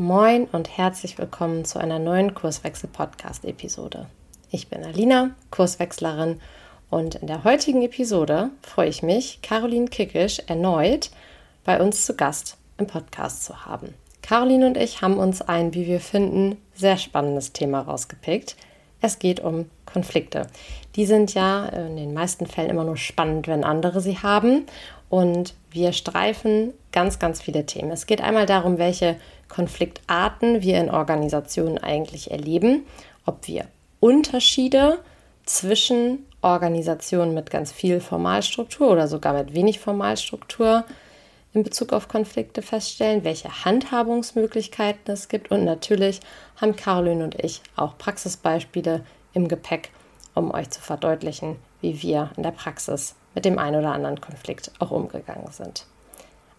Moin und herzlich willkommen zu einer neuen Kurswechsel-Podcast-Episode. Ich bin Alina, Kurswechslerin und in der heutigen Episode freue ich mich, Caroline Kickisch erneut bei uns zu Gast im Podcast zu haben. Caroline und ich haben uns ein, wie wir finden, sehr spannendes Thema rausgepickt. Es geht um Konflikte. Die sind ja in den meisten Fällen immer nur spannend, wenn andere sie haben. Und wir streifen ganz, ganz viele Themen. Es geht einmal darum, welche Konfliktarten wir in Organisationen eigentlich erleben, ob wir Unterschiede zwischen Organisationen mit ganz viel Formalstruktur oder sogar mit wenig Formalstruktur in Bezug auf Konflikte feststellen, welche Handhabungsmöglichkeiten es gibt und natürlich haben Caroline und ich auch Praxisbeispiele im Gepäck, um euch zu verdeutlichen, wie wir in der Praxis mit dem einen oder anderen Konflikt auch umgegangen sind.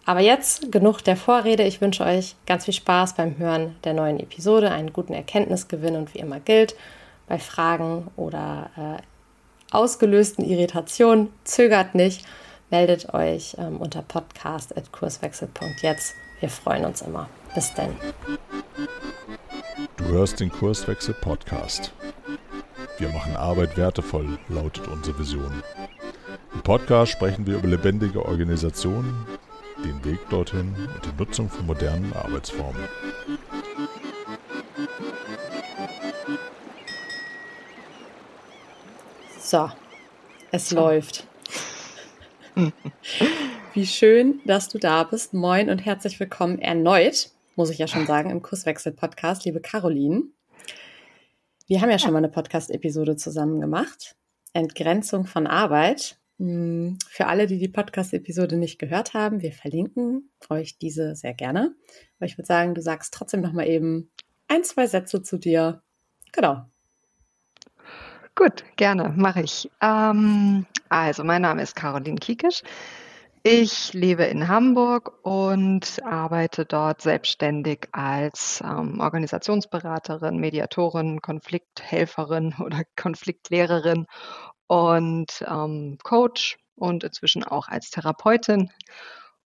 Aber jetzt genug der Vorrede. Ich wünsche euch ganz viel Spaß beim Hören der neuen Episode, einen guten Erkenntnisgewinn und wie immer gilt, bei Fragen oder äh, ausgelösten Irritationen zögert nicht, meldet euch ähm, unter podcast.kurswechsel.jetzt. Wir freuen uns immer. Bis denn. Du hörst den Kurswechsel Podcast. Wir machen Arbeit wertevoll, lautet unsere Vision. Im Podcast sprechen wir über lebendige Organisationen, den Weg dorthin und die Nutzung von modernen Arbeitsformen. So, es läuft. Wie schön, dass du da bist. Moin und herzlich willkommen erneut, muss ich ja schon sagen, im Kurswechsel-Podcast, liebe Caroline. Wir haben ja schon mal eine Podcast-Episode zusammen gemacht. Entgrenzung von Arbeit. Hm, für alle, die die Podcast-Episode nicht gehört haben, wir verlinken euch diese sehr gerne. Aber ich würde sagen, du sagst trotzdem noch mal eben ein, zwei Sätze zu dir. Genau. Gut, gerne, mache ich. Ähm, also, mein Name ist Caroline Kiekisch. Ich lebe in Hamburg und arbeite dort selbstständig als ähm, Organisationsberaterin, Mediatorin, Konflikthelferin oder Konfliktlehrerin und ähm, Coach und inzwischen auch als Therapeutin.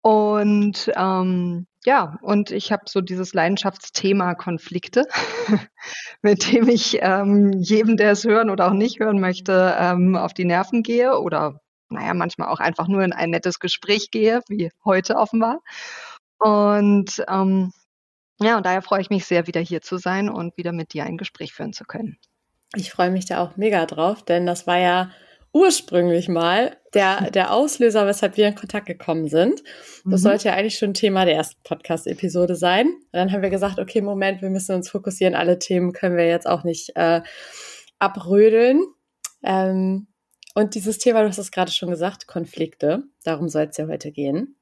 Und ähm, ja, und ich habe so dieses Leidenschaftsthema Konflikte, mit dem ich ähm, jedem, der es hören oder auch nicht hören möchte, ähm, auf die Nerven gehe oder naja, manchmal auch einfach nur in ein nettes Gespräch gehe, wie heute offenbar. Und ähm, ja, und daher freue ich mich sehr, wieder hier zu sein und wieder mit dir ein Gespräch führen zu können. Ich freue mich da auch mega drauf, denn das war ja ursprünglich mal der, der Auslöser, weshalb wir in Kontakt gekommen sind. Das mhm. sollte ja eigentlich schon Thema der ersten Podcast-Episode sein. Und dann haben wir gesagt, okay, Moment, wir müssen uns fokussieren. Alle Themen können wir jetzt auch nicht äh, abrödeln. Ähm, und dieses Thema, du hast es gerade schon gesagt, Konflikte, darum soll es ja heute gehen,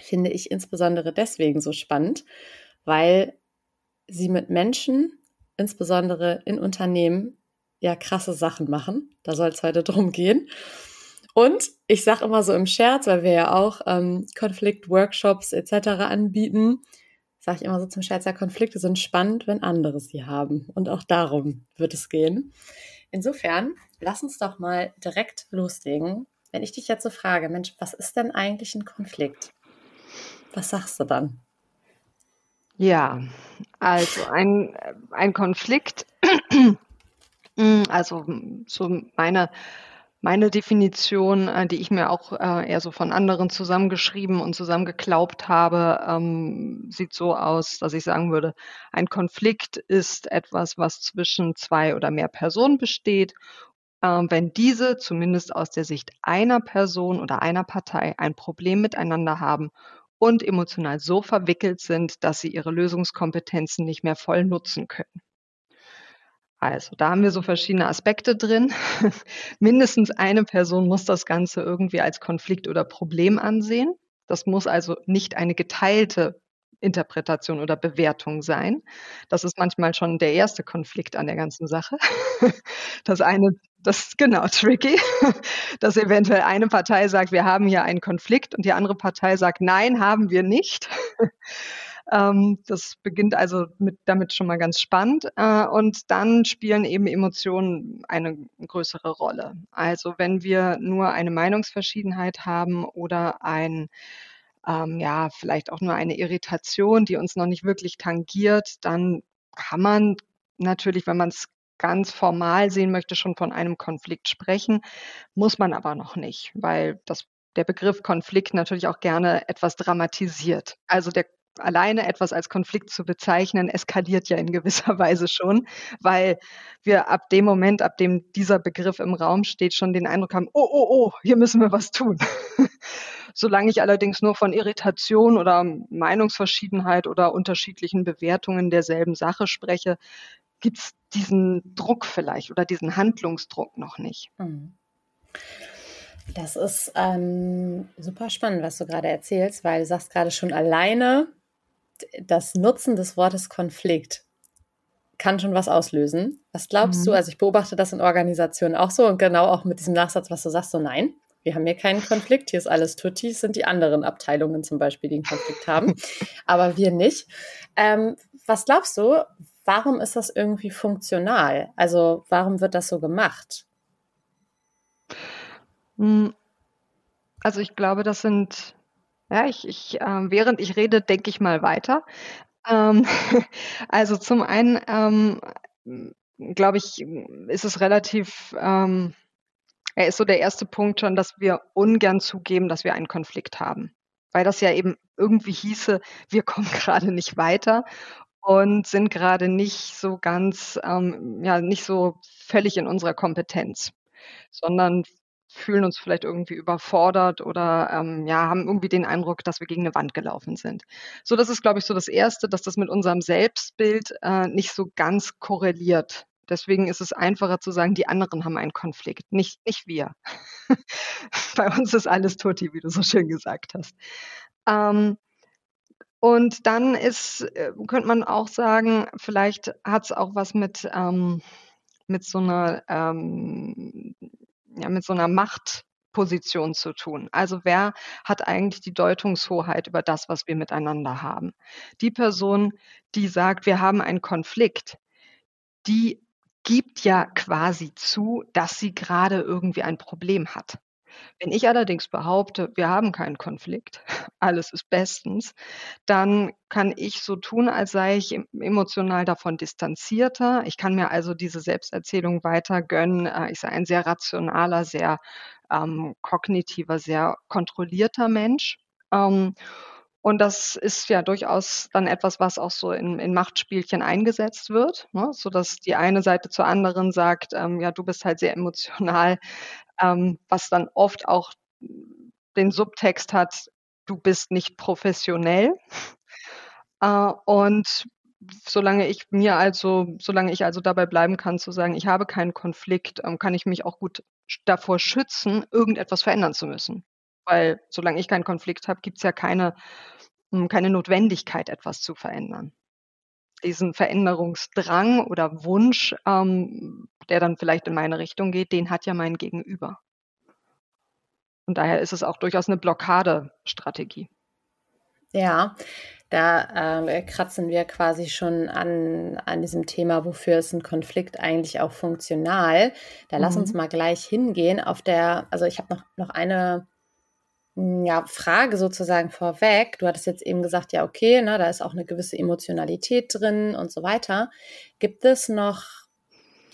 finde ich insbesondere deswegen so spannend, weil sie mit Menschen insbesondere in Unternehmen ja krasse Sachen machen. Da soll es heute drum gehen. Und ich sage immer so im Scherz, weil wir ja auch ähm, Konflikt-Workshops etc. anbieten, sage ich immer so zum Scherz, ja, Konflikte sind spannend, wenn andere sie haben. Und auch darum wird es gehen. Insofern, lass uns doch mal direkt loslegen. Wenn ich dich jetzt so frage, Mensch, was ist denn eigentlich ein Konflikt? Was sagst du dann? Ja, also ein, ein Konflikt, also so meine, meine Definition, äh, die ich mir auch äh, eher so von anderen zusammengeschrieben und zusammengeklaubt habe, ähm, sieht so aus, dass ich sagen würde, ein Konflikt ist etwas, was zwischen zwei oder mehr Personen besteht. Ähm, wenn diese zumindest aus der Sicht einer Person oder einer Partei ein Problem miteinander haben und emotional so verwickelt sind, dass sie ihre Lösungskompetenzen nicht mehr voll nutzen können. Also, da haben wir so verschiedene Aspekte drin. Mindestens eine Person muss das Ganze irgendwie als Konflikt oder Problem ansehen. Das muss also nicht eine geteilte Interpretation oder Bewertung sein. Das ist manchmal schon der erste Konflikt an der ganzen Sache. Das eine, das ist genau tricky, dass eventuell eine Partei sagt, wir haben hier einen Konflikt und die andere Partei sagt, nein, haben wir nicht. Ähm, das beginnt also mit, damit schon mal ganz spannend. Äh, und dann spielen eben Emotionen eine größere Rolle. Also wenn wir nur eine Meinungsverschiedenheit haben oder ein ähm, ja, vielleicht auch nur eine Irritation, die uns noch nicht wirklich tangiert, dann kann man natürlich, wenn man es ganz formal sehen möchte, schon von einem Konflikt sprechen, muss man aber noch nicht, weil das der Begriff Konflikt natürlich auch gerne etwas dramatisiert. Also der alleine etwas als Konflikt zu bezeichnen, eskaliert ja in gewisser Weise schon, weil wir ab dem Moment, ab dem dieser Begriff im Raum steht, schon den Eindruck haben, oh, oh, oh, hier müssen wir was tun. Solange ich allerdings nur von Irritation oder Meinungsverschiedenheit oder unterschiedlichen Bewertungen derselben Sache spreche, gibt es diesen Druck vielleicht oder diesen Handlungsdruck noch nicht. Mhm. Das ist ähm, super spannend, was du gerade erzählst, weil du sagst gerade schon alleine das Nutzen des Wortes Konflikt kann schon was auslösen. Was glaubst mhm. du? Also ich beobachte das in Organisationen auch so und genau auch mit diesem Nachsatz, was du sagst, so nein, wir haben hier keinen Konflikt, hier ist alles tutti, es sind die anderen Abteilungen zum Beispiel, die einen Konflikt haben, aber wir nicht. Ähm, was glaubst du, warum ist das irgendwie funktional? Also warum wird das so gemacht? Hm, also ich glaube, das sind ja, ich, ich ähm, während ich rede, denke ich mal weiter. Ähm, also zum einen ähm, glaube ich, ist es relativ, ähm, ist so der erste Punkt schon, dass wir ungern zugeben, dass wir einen Konflikt haben. Weil das ja eben irgendwie hieße, wir kommen gerade nicht weiter und sind gerade nicht so ganz, ähm, ja, nicht so völlig in unserer Kompetenz, sondern fühlen uns vielleicht irgendwie überfordert oder ähm, ja, haben irgendwie den Eindruck, dass wir gegen eine Wand gelaufen sind. So, das ist, glaube ich, so das Erste, dass das mit unserem Selbstbild äh, nicht so ganz korreliert. Deswegen ist es einfacher zu sagen, die anderen haben einen Konflikt, nicht, nicht wir. Bei uns ist alles Tutti, wie du so schön gesagt hast. Ähm, und dann ist, äh, könnte man auch sagen, vielleicht hat es auch was mit, ähm, mit so einer ähm, ja, mit so einer Machtposition zu tun. Also wer hat eigentlich die Deutungshoheit über das, was wir miteinander haben? Die Person, die sagt, wir haben einen Konflikt, die gibt ja quasi zu, dass sie gerade irgendwie ein Problem hat. Wenn ich allerdings behaupte, wir haben keinen Konflikt, alles ist bestens, dann kann ich so tun, als sei ich emotional davon distanzierter. Ich kann mir also diese Selbsterzählung weiter gönnen. Äh, ich sei ein sehr rationaler, sehr ähm, kognitiver, sehr kontrollierter Mensch. Ähm, und das ist ja durchaus dann etwas, was auch so in, in Machtspielchen eingesetzt wird, ne? sodass die eine Seite zur anderen sagt, ähm, ja, du bist halt sehr emotional, ähm, was dann oft auch den Subtext hat, du bist nicht professionell. Äh, und solange ich mir also, solange ich also dabei bleiben kann zu sagen, ich habe keinen Konflikt, ähm, kann ich mich auch gut davor schützen, irgendetwas verändern zu müssen. Weil solange ich keinen Konflikt habe, gibt es ja keine, hm, keine Notwendigkeit, etwas zu verändern. Diesen Veränderungsdrang oder Wunsch, ähm, der dann vielleicht in meine Richtung geht, den hat ja mein Gegenüber. Und daher ist es auch durchaus eine Blockadestrategie. Ja, da äh, kratzen wir quasi schon an, an diesem Thema, wofür ist ein Konflikt eigentlich auch funktional. Da mhm. lass uns mal gleich hingehen. Auf der, also ich habe noch, noch eine ja, Frage sozusagen vorweg. Du hattest jetzt eben gesagt, ja, okay, ne, da ist auch eine gewisse Emotionalität drin und so weiter. Gibt es noch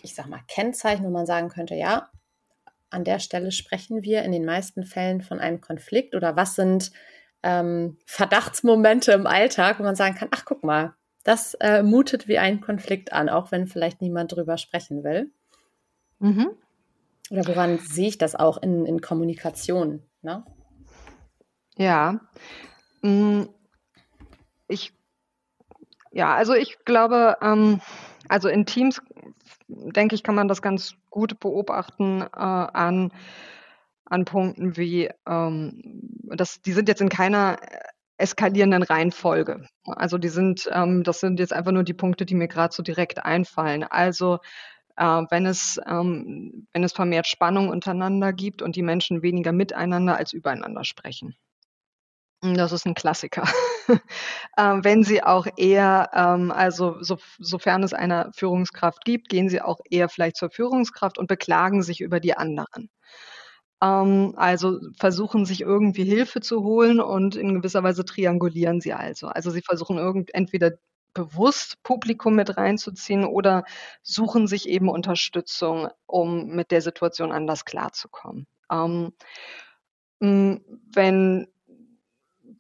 ich sag mal, Kennzeichen, wo man sagen könnte, ja, an der Stelle sprechen wir in den meisten Fällen von einem Konflikt oder was sind ähm, Verdachtsmomente im Alltag, wo man sagen kann, ach guck mal, das äh, mutet wie ein Konflikt an, auch wenn vielleicht niemand drüber sprechen will. Mhm. Oder woran sehe ich das auch in, in Kommunikation? Ne? Ja, mm, ich, ja, also ich glaube, ähm, also in Teams denke ich, kann man das ganz gut beobachten äh, an, an Punkten wie, ähm, das, die sind jetzt in keiner eskalierenden Reihenfolge. Also die sind, ähm, das sind jetzt einfach nur die Punkte, die mir gerade so direkt einfallen. Also äh, wenn es, ähm, wenn es vermehrt Spannung untereinander gibt und die Menschen weniger miteinander als übereinander sprechen. Das ist ein Klassiker. ähm, wenn Sie auch eher, ähm, also so, sofern es eine Führungskraft gibt, gehen Sie auch eher vielleicht zur Führungskraft und beklagen sich über die anderen. Ähm, also versuchen sich irgendwie Hilfe zu holen und in gewisser Weise triangulieren sie also. Also sie versuchen irgend entweder bewusst Publikum mit reinzuziehen oder suchen sich eben Unterstützung, um mit der Situation anders klarzukommen. Ähm, wenn,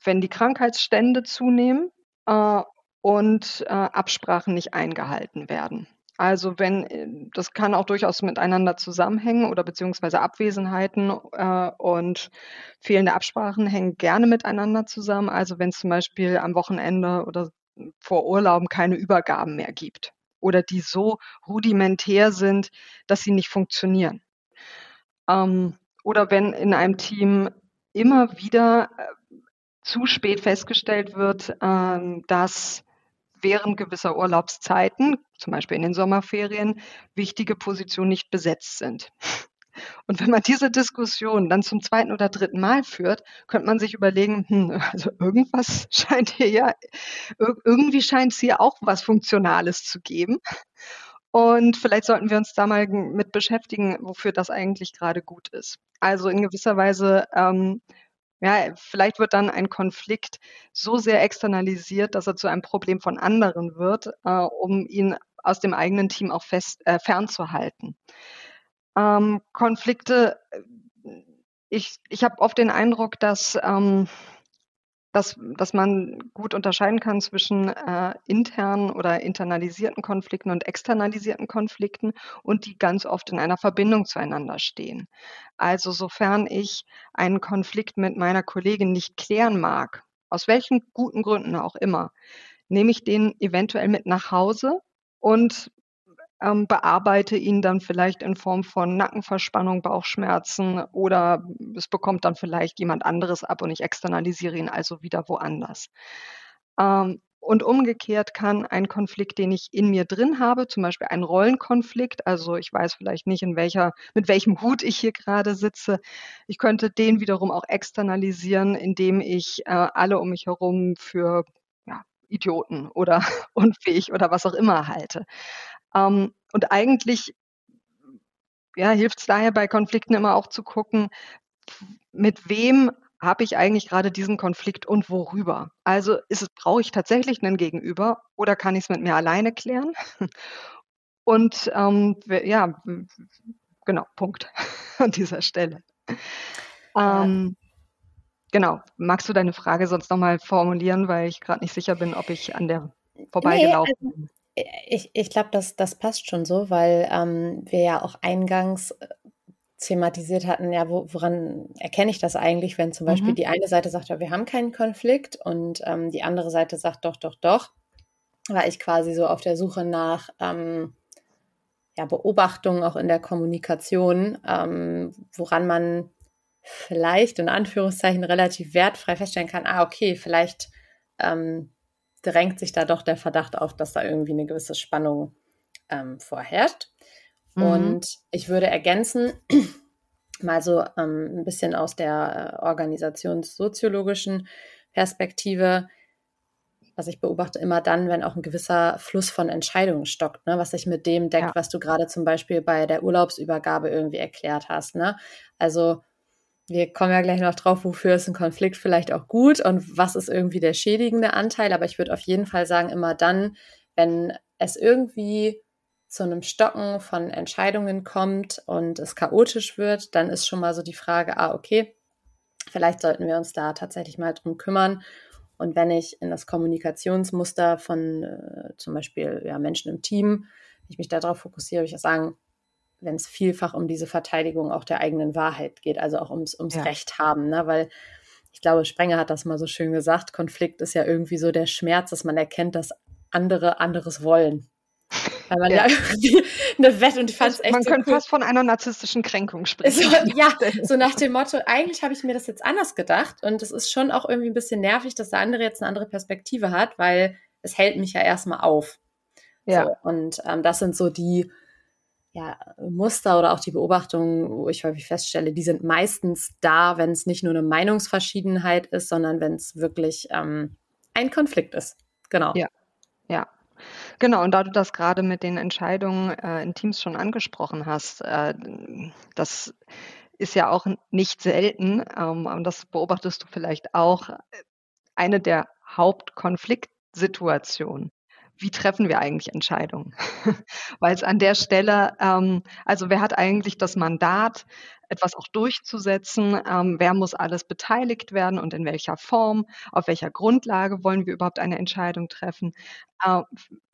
wenn die Krankheitsstände zunehmen äh, und äh, Absprachen nicht eingehalten werden. Also wenn, äh, das kann auch durchaus miteinander zusammenhängen oder beziehungsweise Abwesenheiten äh, und fehlende Absprachen hängen gerne miteinander zusammen. Also wenn es zum Beispiel am Wochenende oder vor Urlauben keine Übergaben mehr gibt oder die so rudimentär sind, dass sie nicht funktionieren. Ähm, oder wenn in einem Team immer wieder äh, zu spät festgestellt wird, äh, dass während gewisser Urlaubszeiten, zum Beispiel in den Sommerferien, wichtige Positionen nicht besetzt sind. Und wenn man diese Diskussion dann zum zweiten oder dritten Mal führt, könnte man sich überlegen, hm, also irgendwas scheint hier ja, irgendwie scheint es hier auch was Funktionales zu geben. Und vielleicht sollten wir uns da mal mit beschäftigen, wofür das eigentlich gerade gut ist. Also in gewisser Weise, ähm, ja, vielleicht wird dann ein Konflikt so sehr externalisiert, dass er zu einem Problem von anderen wird, äh, um ihn aus dem eigenen Team auch fest äh, fernzuhalten. Ähm, Konflikte, äh, ich, ich habe oft den Eindruck, dass, ähm, dass, dass man gut unterscheiden kann zwischen äh, internen oder internalisierten Konflikten und externalisierten Konflikten und die ganz oft in einer Verbindung zueinander stehen. Also sofern ich einen Konflikt mit meiner Kollegin nicht klären mag, aus welchen guten Gründen auch immer, nehme ich den eventuell mit nach Hause und ähm, bearbeite ihn dann vielleicht in Form von Nackenverspannung, Bauchschmerzen oder es bekommt dann vielleicht jemand anderes ab und ich externalisiere ihn also wieder woanders. Ähm, und umgekehrt kann ein Konflikt, den ich in mir drin habe, zum Beispiel ein Rollenkonflikt, also ich weiß vielleicht nicht, in welcher, mit welchem Hut ich hier gerade sitze, ich könnte den wiederum auch externalisieren, indem ich äh, alle um mich herum für ja, Idioten oder unfähig oder was auch immer halte. Ähm, und eigentlich ja, hilft es daher bei Konflikten immer auch zu gucken, mit wem habe ich eigentlich gerade diesen Konflikt und worüber? Also ist es, brauche ich tatsächlich einen Gegenüber oder kann ich es mit mir alleine klären? Und ähm, ja, genau, Punkt an dieser Stelle. Ähm, genau, magst du deine Frage sonst nochmal formulieren, weil ich gerade nicht sicher bin, ob ich an der vorbeigelaufen nee, also, bin ich, ich glaube, das, das passt schon so, weil ähm, wir ja auch eingangs äh, thematisiert hatten, ja, wo, woran erkenne ich das eigentlich, wenn zum Beispiel mhm. die eine Seite sagt, ja, wir haben keinen Konflikt und ähm, die andere Seite sagt, doch, doch, doch, war ich quasi so auf der Suche nach ähm, ja, Beobachtungen auch in der Kommunikation, ähm, woran man vielleicht in Anführungszeichen relativ wertfrei feststellen kann, ah, okay, vielleicht ähm, drängt sich da doch der Verdacht auf, dass da irgendwie eine gewisse Spannung ähm, vorherrscht. Mhm. Und ich würde ergänzen, mal so ähm, ein bisschen aus der äh, organisationssoziologischen Perspektive, was ich beobachte immer dann, wenn auch ein gewisser Fluss von Entscheidungen stockt, ne? was sich mit dem deckt, ja. was du gerade zum Beispiel bei der Urlaubsübergabe irgendwie erklärt hast. Ne? Also wir kommen ja gleich noch drauf, wofür ist ein Konflikt vielleicht auch gut und was ist irgendwie der schädigende Anteil. Aber ich würde auf jeden Fall sagen, immer dann, wenn es irgendwie zu einem Stocken von Entscheidungen kommt und es chaotisch wird, dann ist schon mal so die Frage, ah, okay, vielleicht sollten wir uns da tatsächlich mal drum kümmern. Und wenn ich in das Kommunikationsmuster von äh, zum Beispiel ja, Menschen im Team, ich mich darauf fokussiere, würde ich sagen, wenn es vielfach um diese Verteidigung auch der eigenen Wahrheit geht, also auch ums, ums ja. Recht haben, ne? weil ich glaube, Sprenger hat das mal so schön gesagt, Konflikt ist ja irgendwie so der Schmerz, dass man erkennt, dass andere anderes wollen. Weil man ja, ja irgendwie eine Wette und ich fand es echt. Man so könnte cool. fast von einer narzisstischen Kränkung sprechen. So, ja, so nach dem Motto, eigentlich habe ich mir das jetzt anders gedacht und es ist schon auch irgendwie ein bisschen nervig, dass der andere jetzt eine andere Perspektive hat, weil es hält mich ja erstmal auf. Ja. So, und ähm, das sind so die ja, Muster oder auch die Beobachtungen, wo ich häufig feststelle, die sind meistens da, wenn es nicht nur eine Meinungsverschiedenheit ist, sondern wenn es wirklich ähm, ein Konflikt ist. Genau. Ja, ja. Genau, und da du das gerade mit den Entscheidungen äh, in Teams schon angesprochen hast, äh, das ist ja auch nicht selten, ähm, und das beobachtest du vielleicht auch, eine der Hauptkonfliktsituationen wie treffen wir eigentlich Entscheidungen? Weil es an der Stelle, ähm, also wer hat eigentlich das Mandat, etwas auch durchzusetzen? Ähm, wer muss alles beteiligt werden und in welcher Form? Auf welcher Grundlage wollen wir überhaupt eine Entscheidung treffen? Äh,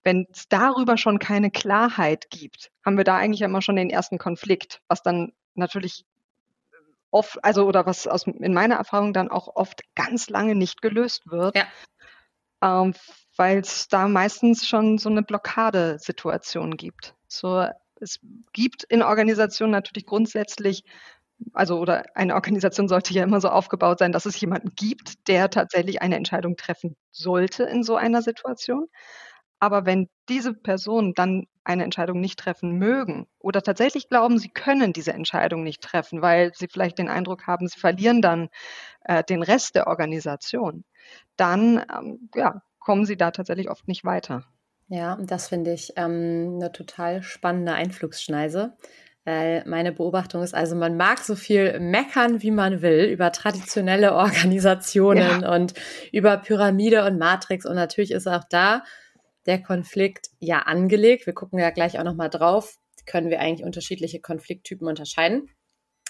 Wenn es darüber schon keine Klarheit gibt, haben wir da eigentlich immer schon den ersten Konflikt, was dann natürlich oft, also oder was aus, in meiner Erfahrung dann auch oft ganz lange nicht gelöst wird. Ja. Ähm, weil es da meistens schon so eine Blockadesituation gibt. So, es gibt in Organisationen natürlich grundsätzlich, also oder eine Organisation sollte ja immer so aufgebaut sein, dass es jemanden gibt, der tatsächlich eine Entscheidung treffen sollte in so einer Situation. Aber wenn diese Personen dann eine Entscheidung nicht treffen mögen oder tatsächlich glauben, sie können diese Entscheidung nicht treffen, weil sie vielleicht den Eindruck haben, sie verlieren dann äh, den Rest der Organisation, dann ähm, ja, kommen sie da tatsächlich oft nicht weiter. Ja, das finde ich ähm, eine total spannende Einflugsschneise. Weil meine Beobachtung ist, also man mag so viel meckern, wie man will, über traditionelle Organisationen ja. und über Pyramide und Matrix. Und natürlich ist auch da der Konflikt ja angelegt. Wir gucken ja gleich auch nochmal drauf. Können wir eigentlich unterschiedliche Konflikttypen unterscheiden?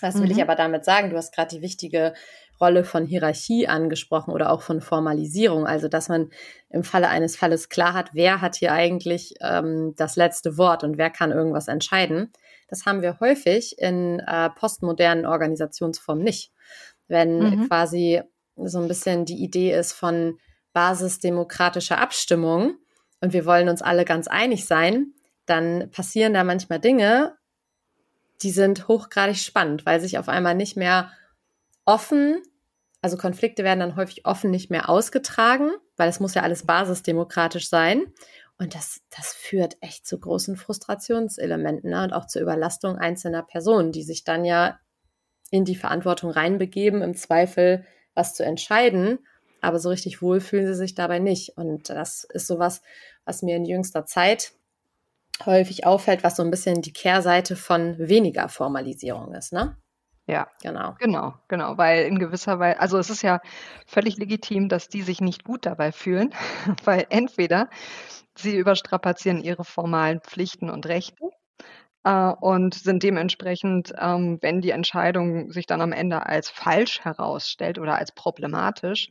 Was will mhm. ich aber damit sagen? Du hast gerade die wichtige Rolle von Hierarchie angesprochen oder auch von Formalisierung. Also, dass man im Falle eines Falles klar hat, wer hat hier eigentlich ähm, das letzte Wort und wer kann irgendwas entscheiden. Das haben wir häufig in äh, postmodernen Organisationsformen nicht. Wenn mhm. quasi so ein bisschen die Idee ist von basisdemokratischer Abstimmung und wir wollen uns alle ganz einig sein, dann passieren da manchmal Dinge, die sind hochgradig spannend, weil sich auf einmal nicht mehr offen, also Konflikte werden dann häufig offen nicht mehr ausgetragen, weil es muss ja alles basisdemokratisch sein. Und das, das führt echt zu großen Frustrationselementen ne? und auch zur Überlastung einzelner Personen, die sich dann ja in die Verantwortung reinbegeben, im Zweifel was zu entscheiden. Aber so richtig wohl fühlen sie sich dabei nicht. Und das ist sowas, was mir in jüngster Zeit häufig auffällt, was so ein bisschen die Kehrseite von weniger Formalisierung ist, ne? Ja, genau. Genau, genau, weil in gewisser Weise, also es ist ja völlig legitim, dass die sich nicht gut dabei fühlen, weil entweder sie überstrapazieren ihre formalen Pflichten und Rechte äh, und sind dementsprechend, ähm, wenn die Entscheidung sich dann am Ende als falsch herausstellt oder als problematisch,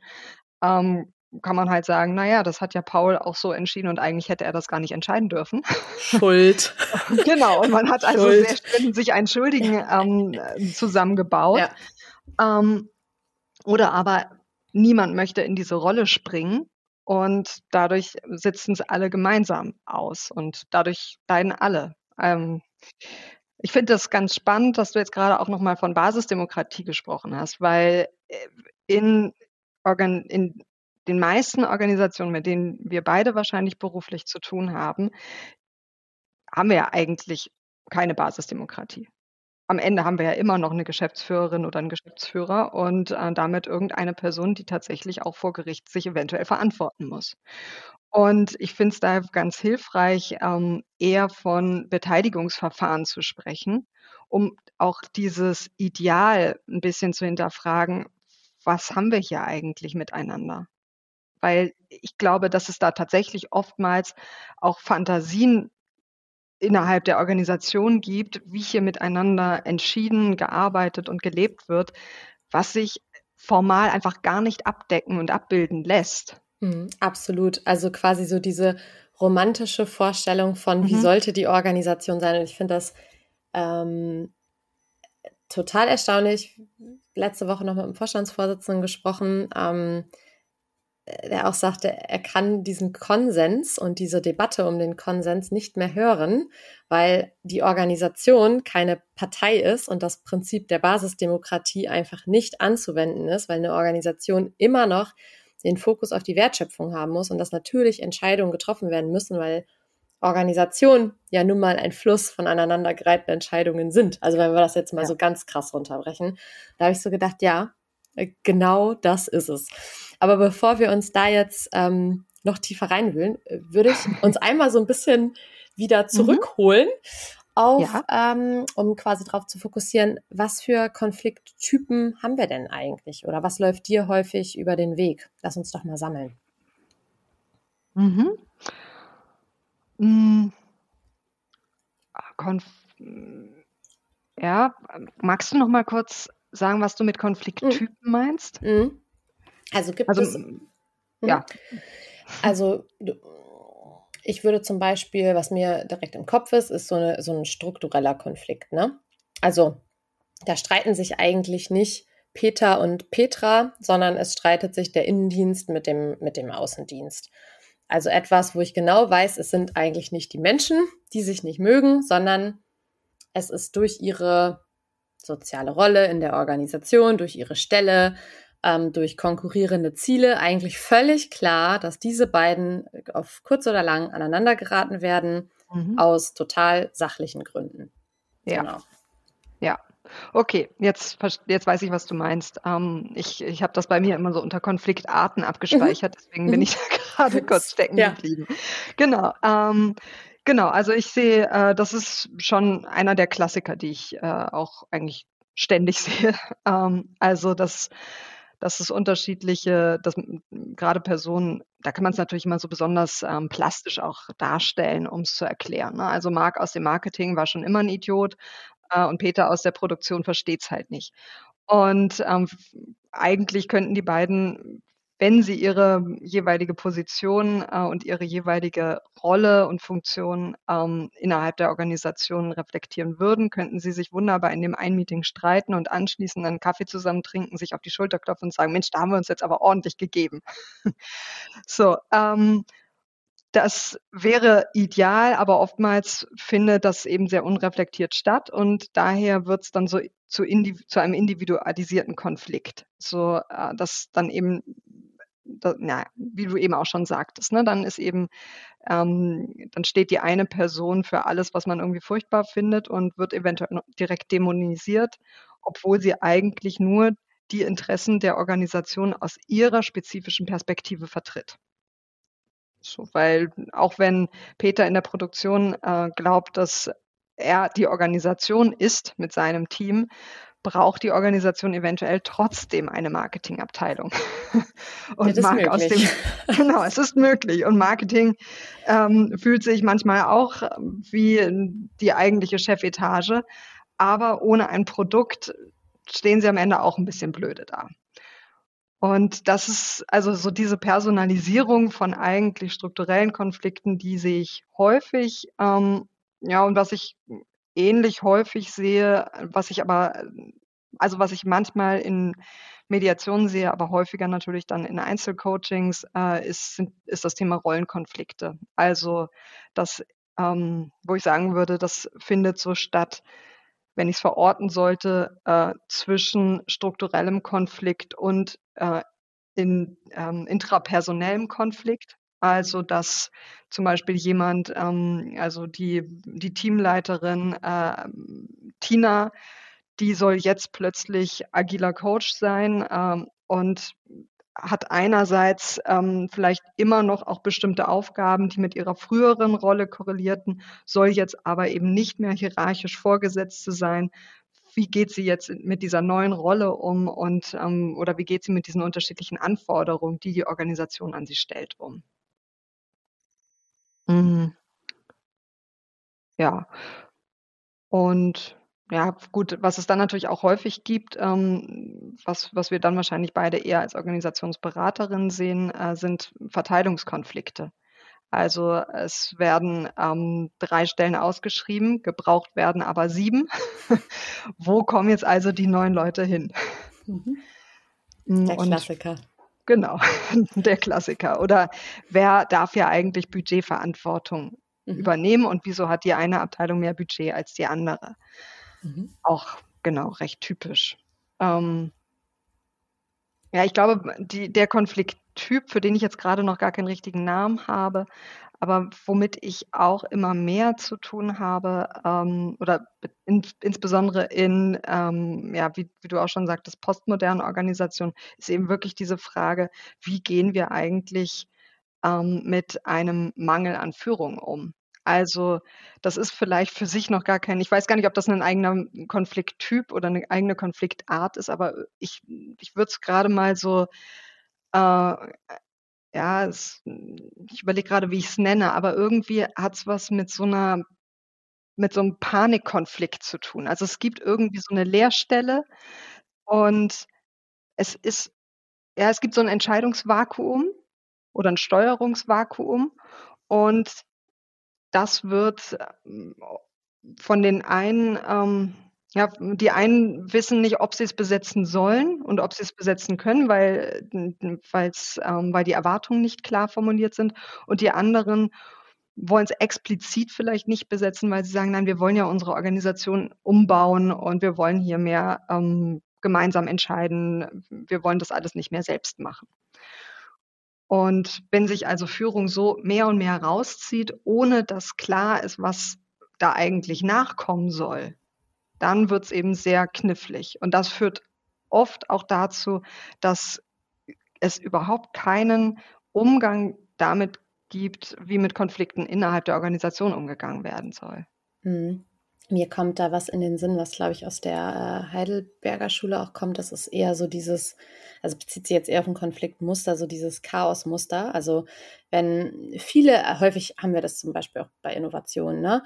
ähm, kann man halt sagen, naja, das hat ja Paul auch so entschieden und eigentlich hätte er das gar nicht entscheiden dürfen. Schuld. genau, und man hat also Schuld. sehr schön sich einen Schuldigen ähm, zusammengebaut. Ja. Ähm, oder aber niemand möchte in diese Rolle springen und dadurch sitzen es alle gemeinsam aus und dadurch leiden alle. Ähm, ich finde das ganz spannend, dass du jetzt gerade auch nochmal von Basisdemokratie gesprochen hast, weil äh, in, Organ in den meisten Organisationen, mit denen wir beide wahrscheinlich beruflich zu tun haben, haben wir ja eigentlich keine Basisdemokratie. Am Ende haben wir ja immer noch eine Geschäftsführerin oder einen Geschäftsführer und äh, damit irgendeine Person, die tatsächlich auch vor Gericht sich eventuell verantworten muss. Und ich finde es da ganz hilfreich, ähm, eher von Beteiligungsverfahren zu sprechen, um auch dieses Ideal ein bisschen zu hinterfragen, was haben wir hier eigentlich miteinander? Weil ich glaube, dass es da tatsächlich oftmals auch Fantasien innerhalb der Organisation gibt, wie hier miteinander entschieden, gearbeitet und gelebt wird, was sich formal einfach gar nicht abdecken und abbilden lässt. Mhm, absolut. Also quasi so diese romantische Vorstellung von, wie mhm. sollte die Organisation sein. Und ich finde das ähm, total erstaunlich. Letzte Woche noch mit dem Vorstandsvorsitzenden gesprochen. Ähm, der auch sagte, er kann diesen Konsens und diese Debatte um den Konsens nicht mehr hören, weil die Organisation keine Partei ist und das Prinzip der Basisdemokratie einfach nicht anzuwenden ist, weil eine Organisation immer noch den Fokus auf die Wertschöpfung haben muss und dass natürlich Entscheidungen getroffen werden müssen, weil Organisationen ja nun mal ein Fluss von aneinandergereihten Entscheidungen sind. Also wenn wir das jetzt mal ja. so ganz krass runterbrechen, da habe ich so gedacht, ja, genau das ist es. Aber bevor wir uns da jetzt ähm, noch tiefer reinwühlen, würde ich uns einmal so ein bisschen wieder mhm. zurückholen. Mhm. auf, ja. ähm, um quasi darauf zu fokussieren, was für Konflikttypen haben wir denn eigentlich? Oder was läuft dir häufig über den Weg? Lass uns doch mal sammeln. Mhm. Mhm. Konf ja, magst du noch mal kurz sagen, was du mit Konflikttypen mhm. meinst? Mhm. Also gibt also, es. Ja. Also ich würde zum Beispiel, was mir direkt im Kopf ist, ist so, eine, so ein struktureller Konflikt. Ne? Also da streiten sich eigentlich nicht Peter und Petra, sondern es streitet sich der Innendienst mit dem, mit dem Außendienst. Also etwas, wo ich genau weiß, es sind eigentlich nicht die Menschen, die sich nicht mögen, sondern es ist durch ihre soziale Rolle in der Organisation, durch ihre Stelle, ähm, durch konkurrierende Ziele eigentlich völlig klar, dass diese beiden auf kurz oder lang aneinander geraten werden, mhm. aus total sachlichen Gründen. Ja. Genau. Ja. Okay, jetzt, jetzt weiß ich, was du meinst. Ähm, ich ich habe das bei mir immer so unter Konfliktarten abgespeichert, mhm. deswegen bin mhm. ich da gerade kurz stecken ja. geblieben. Genau. Ähm, genau, also ich sehe, äh, das ist schon einer der Klassiker, die ich äh, auch eigentlich ständig sehe. Ähm, also das dass es unterschiedliche, dass gerade Personen, da kann man es natürlich immer so besonders ähm, plastisch auch darstellen, um es zu erklären. Ne? Also Marc aus dem Marketing war schon immer ein Idiot äh, und Peter aus der Produktion versteht es halt nicht. Und ähm, eigentlich könnten die beiden wenn sie ihre jeweilige Position äh, und ihre jeweilige Rolle und Funktion ähm, innerhalb der Organisation reflektieren würden, könnten sie sich wunderbar in dem einen Meeting streiten und anschließend einen Kaffee zusammen trinken, sich auf die Schulter klopfen und sagen, Mensch, da haben wir uns jetzt aber ordentlich gegeben. so, ähm, das wäre ideal, aber oftmals findet das eben sehr unreflektiert statt und daher wird es dann so zu, zu, einem individualisierten Konflikt. So, äh, dass dann eben da, ja, wie du eben auch schon sagtest, ne, dann ist eben, ähm, dann steht die eine Person für alles, was man irgendwie furchtbar findet und wird eventuell direkt dämonisiert, obwohl sie eigentlich nur die Interessen der Organisation aus ihrer spezifischen Perspektive vertritt. So, weil auch wenn Peter in der Produktion äh, glaubt, dass er die Organisation ist mit seinem Team, braucht die Organisation eventuell trotzdem eine Marketingabteilung. und ja, mag aus dem, genau, es ist möglich. Und Marketing ähm, fühlt sich manchmal auch wie die eigentliche Chefetage, aber ohne ein Produkt stehen sie am Ende auch ein bisschen blöde da. Und das ist also so diese Personalisierung von eigentlich strukturellen Konflikten, die sehe ich häufig. Ähm, ja, und was ich ähnlich häufig sehe, was ich aber, also was ich manchmal in Mediationen sehe, aber häufiger natürlich dann in Einzelcoachings, äh, ist, sind, ist das Thema Rollenkonflikte. Also das, ähm, wo ich sagen würde, das findet so statt, wenn ich es verorten sollte, äh, zwischen strukturellem Konflikt und äh, in ähm, intrapersonellem Konflikt. Also, dass zum Beispiel jemand, ähm, also die, die Teamleiterin äh, Tina, die soll jetzt plötzlich agiler Coach sein ähm, und hat einerseits ähm, vielleicht immer noch auch bestimmte Aufgaben, die mit ihrer früheren Rolle korrelierten, soll jetzt aber eben nicht mehr hierarchisch Vorgesetzte sein. Wie geht sie jetzt mit dieser neuen Rolle um und ähm, oder wie geht sie mit diesen unterschiedlichen Anforderungen, die die Organisation an sie stellt, um? Mhm. Ja. Und ja, gut, was es dann natürlich auch häufig gibt, ähm, was was wir dann wahrscheinlich beide eher als Organisationsberaterin sehen, äh, sind Verteilungskonflikte. Also, es werden, ähm, 3 Stellen ausgeschrieben, gebraucht werden aber sieben. Wo kommen jetzt also die neun Leute hin? Mhm. Hm, Der Und Klassiker. Genau, der Klassiker. Oder wer darf ja eigentlich Budgetverantwortung mhm. übernehmen und wieso hat die eine Abteilung mehr Budget als die andere? Mhm. Auch genau recht typisch. Ähm, ja, ich glaube, die, der Konflikttyp, für den ich jetzt gerade noch gar keinen richtigen Namen habe, aber womit ich auch immer mehr zu tun habe, ähm, oder in, insbesondere in, ähm, ja, wie, wie du auch schon sagtest, postmodernen Organisationen, ist eben wirklich diese Frage, wie gehen wir eigentlich ähm, mit einem Mangel an Führung um? Also das ist vielleicht für sich noch gar kein ich weiß gar nicht, ob das ein eigener Konflikttyp oder eine eigene Konfliktart ist, aber ich ich würde es gerade mal so, äh, ja, es ich überlege gerade, wie ich es nenne, aber irgendwie hat es was mit so einer mit so einem Panikkonflikt zu tun. Also, es gibt irgendwie so eine Leerstelle und es ist ja, es gibt so ein Entscheidungsvakuum oder ein Steuerungsvakuum und das wird, ähm, von den einen ähm, ja, die einen wissen nicht, ob sie es besetzen sollen und ob sie es besetzen können, weil weil's, ähm weil die Erwartungen nicht klar formuliert sind. Und die anderen wollen es explizit vielleicht nicht besetzen, weil sie sagen: „Nein, wir wollen ja unsere Organisation umbauen und wir wollen hier mehr, ähm, gemeinsam entscheiden. Wir wollen das alles nicht mehr selbst machen.“ Und wenn sich also Führung so mehr und mehr rauszieht, ohne dass klar ist, was da eigentlich nachkommen soll, dann wird's eben sehr knifflig. Und das führt oft auch dazu, dass es überhaupt keinen Umgang damit gibt, wie mit Konflikten innerhalb der Organisation umgegangen werden soll. Mhm. Mir kommt da was in den Sinn, was, glaube ich, aus der äh, Heidelberger Schule auch kommt. Das ist eher so dieses, also bezieht sich jetzt eher auf ein Konfliktmuster, so dieses Chaosmuster. Also wenn viele, häufig haben wir das zum Beispiel auch bei Innovationen, ne?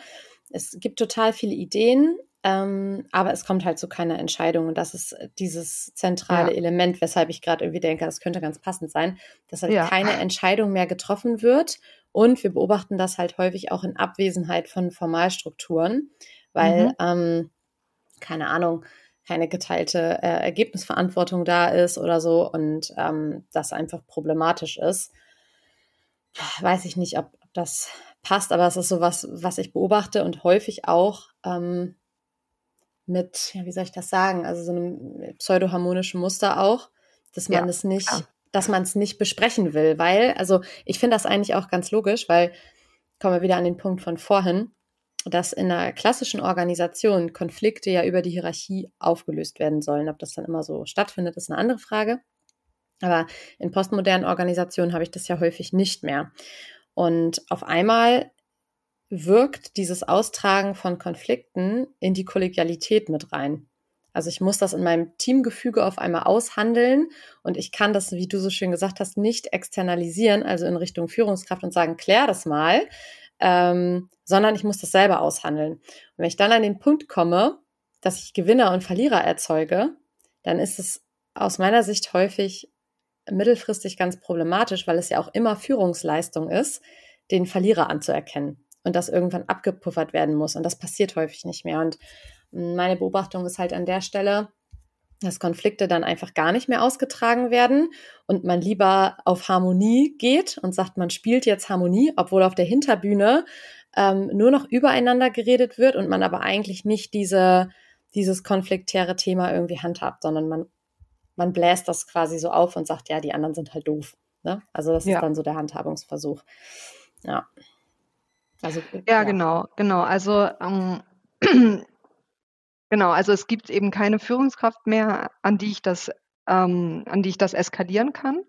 Es gibt total viele Ideen, ähm, aber es kommt halt zu keiner Entscheidung. Und das ist dieses zentrale Ja. Element, weshalb ich gerade irgendwie denke, das könnte ganz passend sein, dass halt Ja. keine Entscheidung mehr getroffen wird. Und wir beobachten das halt häufig auch in Abwesenheit von Formalstrukturen, weil, Mhm. ähm, keine Ahnung, keine geteilte äh, Ergebnisverantwortung da ist oder so und ähm, das einfach problematisch ist. Weiß ich nicht, ob, ob das passt, aber es ist so was, was ich beobachte und häufig auch ähm, mit, ja, wie soll ich das sagen, also so einem pseudoharmonischen Muster auch, dass man Ja, es nicht, klar. dass man es nicht besprechen will, weil, also ich finde das eigentlich auch ganz logisch, weil kommen wir wieder an den Punkt von vorhin, dass in einer klassischen Organisation Konflikte ja über die Hierarchie aufgelöst werden sollen. Ob das dann immer so stattfindet, ist eine andere Frage. Aber in postmodernen Organisationen habe ich das ja häufig nicht mehr. Und auf einmal wirkt dieses Austragen von Konflikten in die Kollegialität mit rein. Also ich muss das in meinem Teamgefüge auf einmal aushandeln und ich kann das, wie du so schön gesagt hast, nicht externalisieren, also in Richtung Führungskraft und sagen, klär das mal, ähm, sondern ich muss das selber aushandeln. Und wenn ich dann an den Punkt komme, dass ich Gewinner und Verlierer erzeuge, dann ist es aus meiner Sicht häufig mittelfristig ganz problematisch, weil es ja auch immer Führungsleistung ist, den Verlierer anzuerkennen und das irgendwann abgepuffert werden muss. Und das passiert häufig nicht mehr. Und meine Beobachtung ist halt an der Stelle, dass Konflikte dann einfach gar nicht mehr ausgetragen werden und man lieber auf Harmonie geht und sagt, man spielt jetzt Harmonie, obwohl auf der Hinterbühne ähm, nur noch übereinander geredet wird und man aber eigentlich nicht diese, dieses konfliktäre Thema irgendwie handhabt, sondern man, man bläst das quasi so auf und sagt, ja, die anderen sind halt doof. Ne? Also das Ja. ist dann so der Handhabungsversuch. Ja. Also, Ja, genau, genau. Also, ähm, genau, also es gibt eben keine Führungskraft mehr, an die ich das ähm, an die ich das eskalieren kann.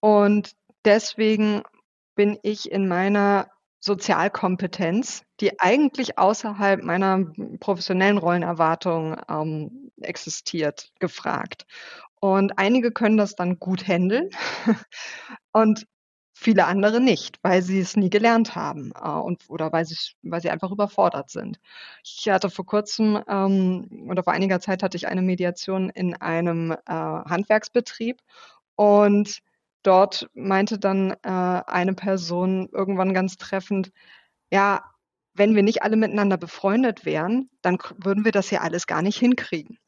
Und deswegen bin ich in meiner Sozialkompetenz, die eigentlich außerhalb meiner professionellen Rollenerwartung, ähm, existiert, gefragt. Und einige können das dann gut händeln und viele andere nicht, weil sie es nie gelernt haben, äh, und oder weil sie's weil sie einfach überfordert sind. Ich hatte vor Kurzem, ähm oder vor einiger Zeit hatte ich eine Mediation in einem, äh, Handwerksbetrieb und dort meinte dann, äh, eine Person irgendwann ganz treffend: „Ja, wenn wir nicht alle miteinander befreundet wären, dann würden wir das ja alles gar nicht hinkriegen.“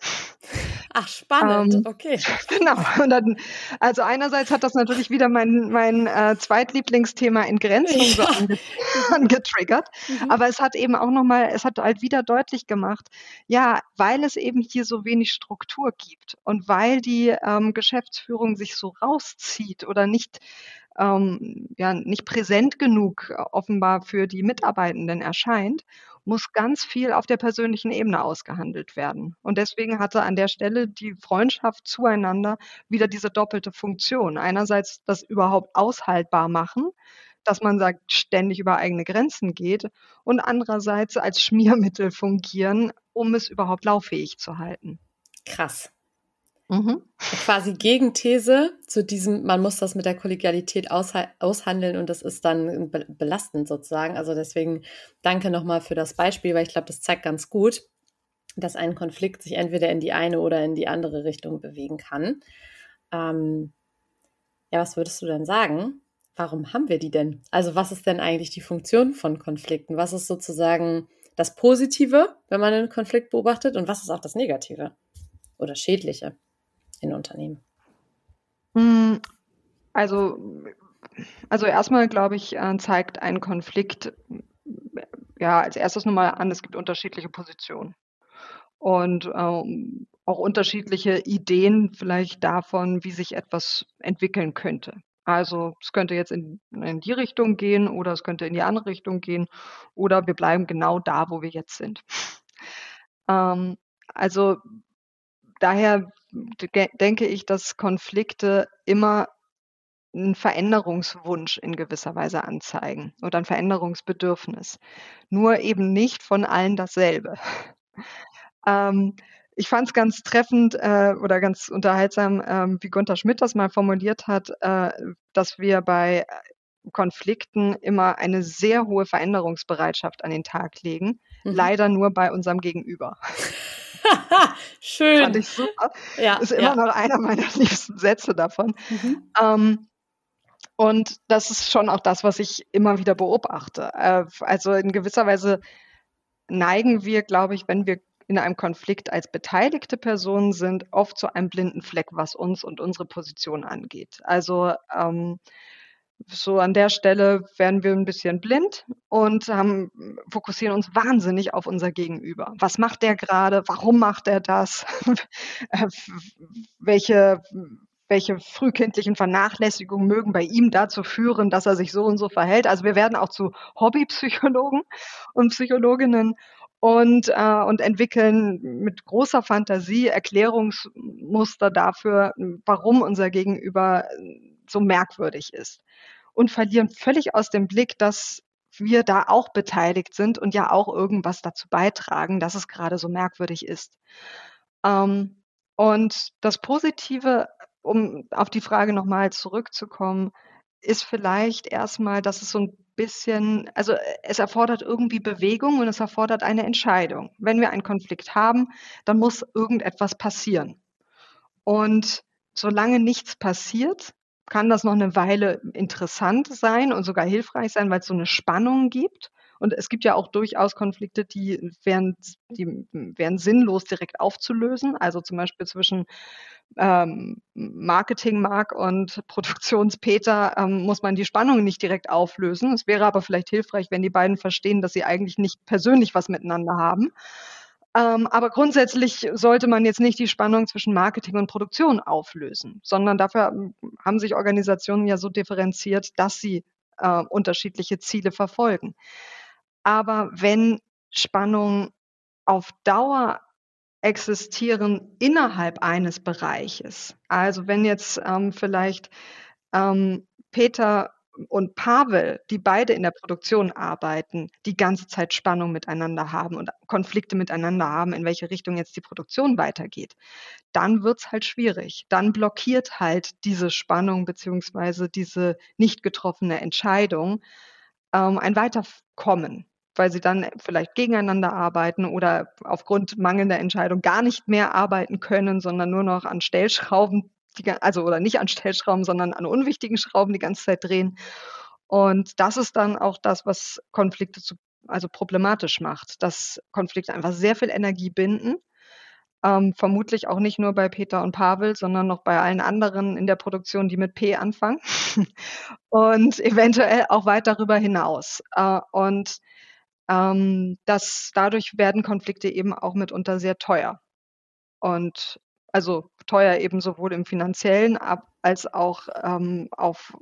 Ach, spannend, Ähm, okay. genau. Dann also einerseits hat das natürlich wieder mein mein, äh, Zweitlieblingsthema Entgrenzung so Ja. ange angetriggert. Mhm. Aber es hat eben auch noch mal es hat halt wieder deutlich gemacht, ja, weil es eben hier so wenig Struktur gibt und weil die, ähm, Geschäftsführung sich so rauszieht oder nicht ähm, ja, nicht präsent genug äh, offenbar für die Mitarbeitenden erscheint, muss ganz viel auf der persönlichen Ebene ausgehandelt werden. Und deswegen hatte an der Stelle die Freundschaft zueinander wieder diese doppelte Funktion. Einerseits das überhaupt aushaltbar machen, dass man sagt, ständig über eigene Grenzen geht und andererseits als Schmiermittel fungieren, um es überhaupt lauffähig zu halten. Krass. Mhm. Quasi Gegenthese zu diesem, man muss das mit der Kollegialität aushandeln und das ist dann belastend sozusagen. Also deswegen danke nochmal für das Beispiel, weil ich glaube, das zeigt ganz gut, dass ein Konflikt sich entweder in die eine oder in die andere Richtung bewegen kann. Ähm, ja, was würdest du denn sagen? Warum haben wir die denn? Also was ist denn eigentlich die Funktion von Konflikten? Was ist sozusagen das Positive, wenn man einen Konflikt beobachtet und was ist auch das Negative oder Schädliche in Unternehmen? Hm, also, also erstmal glaube ich, äh, zeigt ein Konflikt ja als erstes nochmal an, es gibt unterschiedliche Positionen und ähm, auch unterschiedliche Ideen vielleicht davon, wie sich etwas entwickeln könnte. Also es könnte jetzt in, in, die Richtung gehen oder es könnte in die andere Richtung gehen oder wir bleiben genau da, wo wir jetzt sind. Ähm, also daher denke ich, dass Konflikte immer einen Veränderungswunsch in gewisser Weise anzeigen oder ein Veränderungsbedürfnis. Nur eben nicht von allen dasselbe. Ähm, ich fand es ganz treffend äh, oder ganz unterhaltsam, ähm, wie Gunther Schmidt das mal formuliert hat, äh, dass wir bei Konflikten immer eine sehr hohe Veränderungsbereitschaft an den Tag legen. Mhm. Leider nur bei unserem Gegenüber. Schön. Fand ich super. Ja, ist immer ja. noch einer meiner liebsten Sätze davon. Mhm. Ähm, und das ist schon auch das, was ich immer wieder beobachte. Äh, also in gewisser Weise neigen wir, glaube ich, wenn wir in einem Konflikt als beteiligte Personen sind, oft zu einem blinden Fleck, was uns und unsere Position angeht. Also ähm, so an der Stelle werden wir ein bisschen blind und haben, fokussieren uns wahnsinnig auf unser Gegenüber. Was macht der gerade? Warum macht er das? Äh, welche, welche frühkindlichen Vernachlässigungen mögen bei ihm dazu führen, dass er sich so und so verhält? Also wir werden auch zu Hobbypsychologen und Psychologinnen und, äh, und entwickeln mit großer Fantasie Erklärungsmuster dafür, warum unser Gegenüber so merkwürdig ist. Und verlieren völlig aus dem Blick, dass wir da auch beteiligt sind und ja auch irgendwas dazu beitragen, dass es gerade so merkwürdig ist. Ähm, und das Positive, um auf die Frage nochmal zurückzukommen, ist vielleicht erstmal, dass es so ein bisschen, also es erfordert irgendwie Bewegung und es erfordert eine Entscheidung. Wenn wir einen Konflikt haben, dann muss irgendetwas passieren. Und solange nichts passiert, kann das noch eine Weile interessant sein und sogar hilfreich sein, weil es so eine Spannung gibt. Und es gibt ja auch durchaus Konflikte, die wären, die wären sinnlos direkt aufzulösen. Also zum Beispiel zwischen ähm, Marketing-Mark und Produktions-Peter ähm, muss man die Spannung nicht direkt auflösen. Es wäre aber vielleicht hilfreich, wenn die beiden verstehen, dass sie eigentlich nicht persönlich was miteinander haben. Ähm, aber grundsätzlich sollte man jetzt nicht die Spannung zwischen Marketing und Produktion auflösen, sondern dafür ähm, haben sich Organisationen ja so differenziert, dass sie äh, unterschiedliche Ziele verfolgen. Aber wenn Spannungen auf Dauer existieren innerhalb eines Bereiches, also wenn jetzt ähm, vielleicht ähm, Peter und Pavel, die beide in der Produktion arbeiten, die ganze Zeit Spannung miteinander haben und Konflikte miteinander haben, in welche Richtung jetzt die Produktion weitergeht, dann wird es halt schwierig. Dann blockiert halt diese Spannung beziehungsweise diese nicht getroffene Entscheidung ähm, ein Weiterkommen weil sie dann vielleicht gegeneinander arbeiten oder aufgrund mangelnder Entscheidung gar nicht mehr arbeiten können, sondern nur noch an Stellschrauben, die, also oder nicht an Stellschrauben, sondern an unwichtigen Schrauben die ganze Zeit drehen. Und das ist dann auch das, was Konflikte zu, also problematisch macht, dass Konflikte einfach sehr viel Energie binden. Ähm, vermutlich auch nicht nur bei Peter und Pavel, sondern noch bei allen anderen in der Produktion, die mit P anfangen und eventuell auch weit darüber hinaus. Äh, und ähm, dass dadurch werden Konflikte eben auch mitunter sehr teuer. Und also teuer eben sowohl im finanziellen als auch ähm, auf,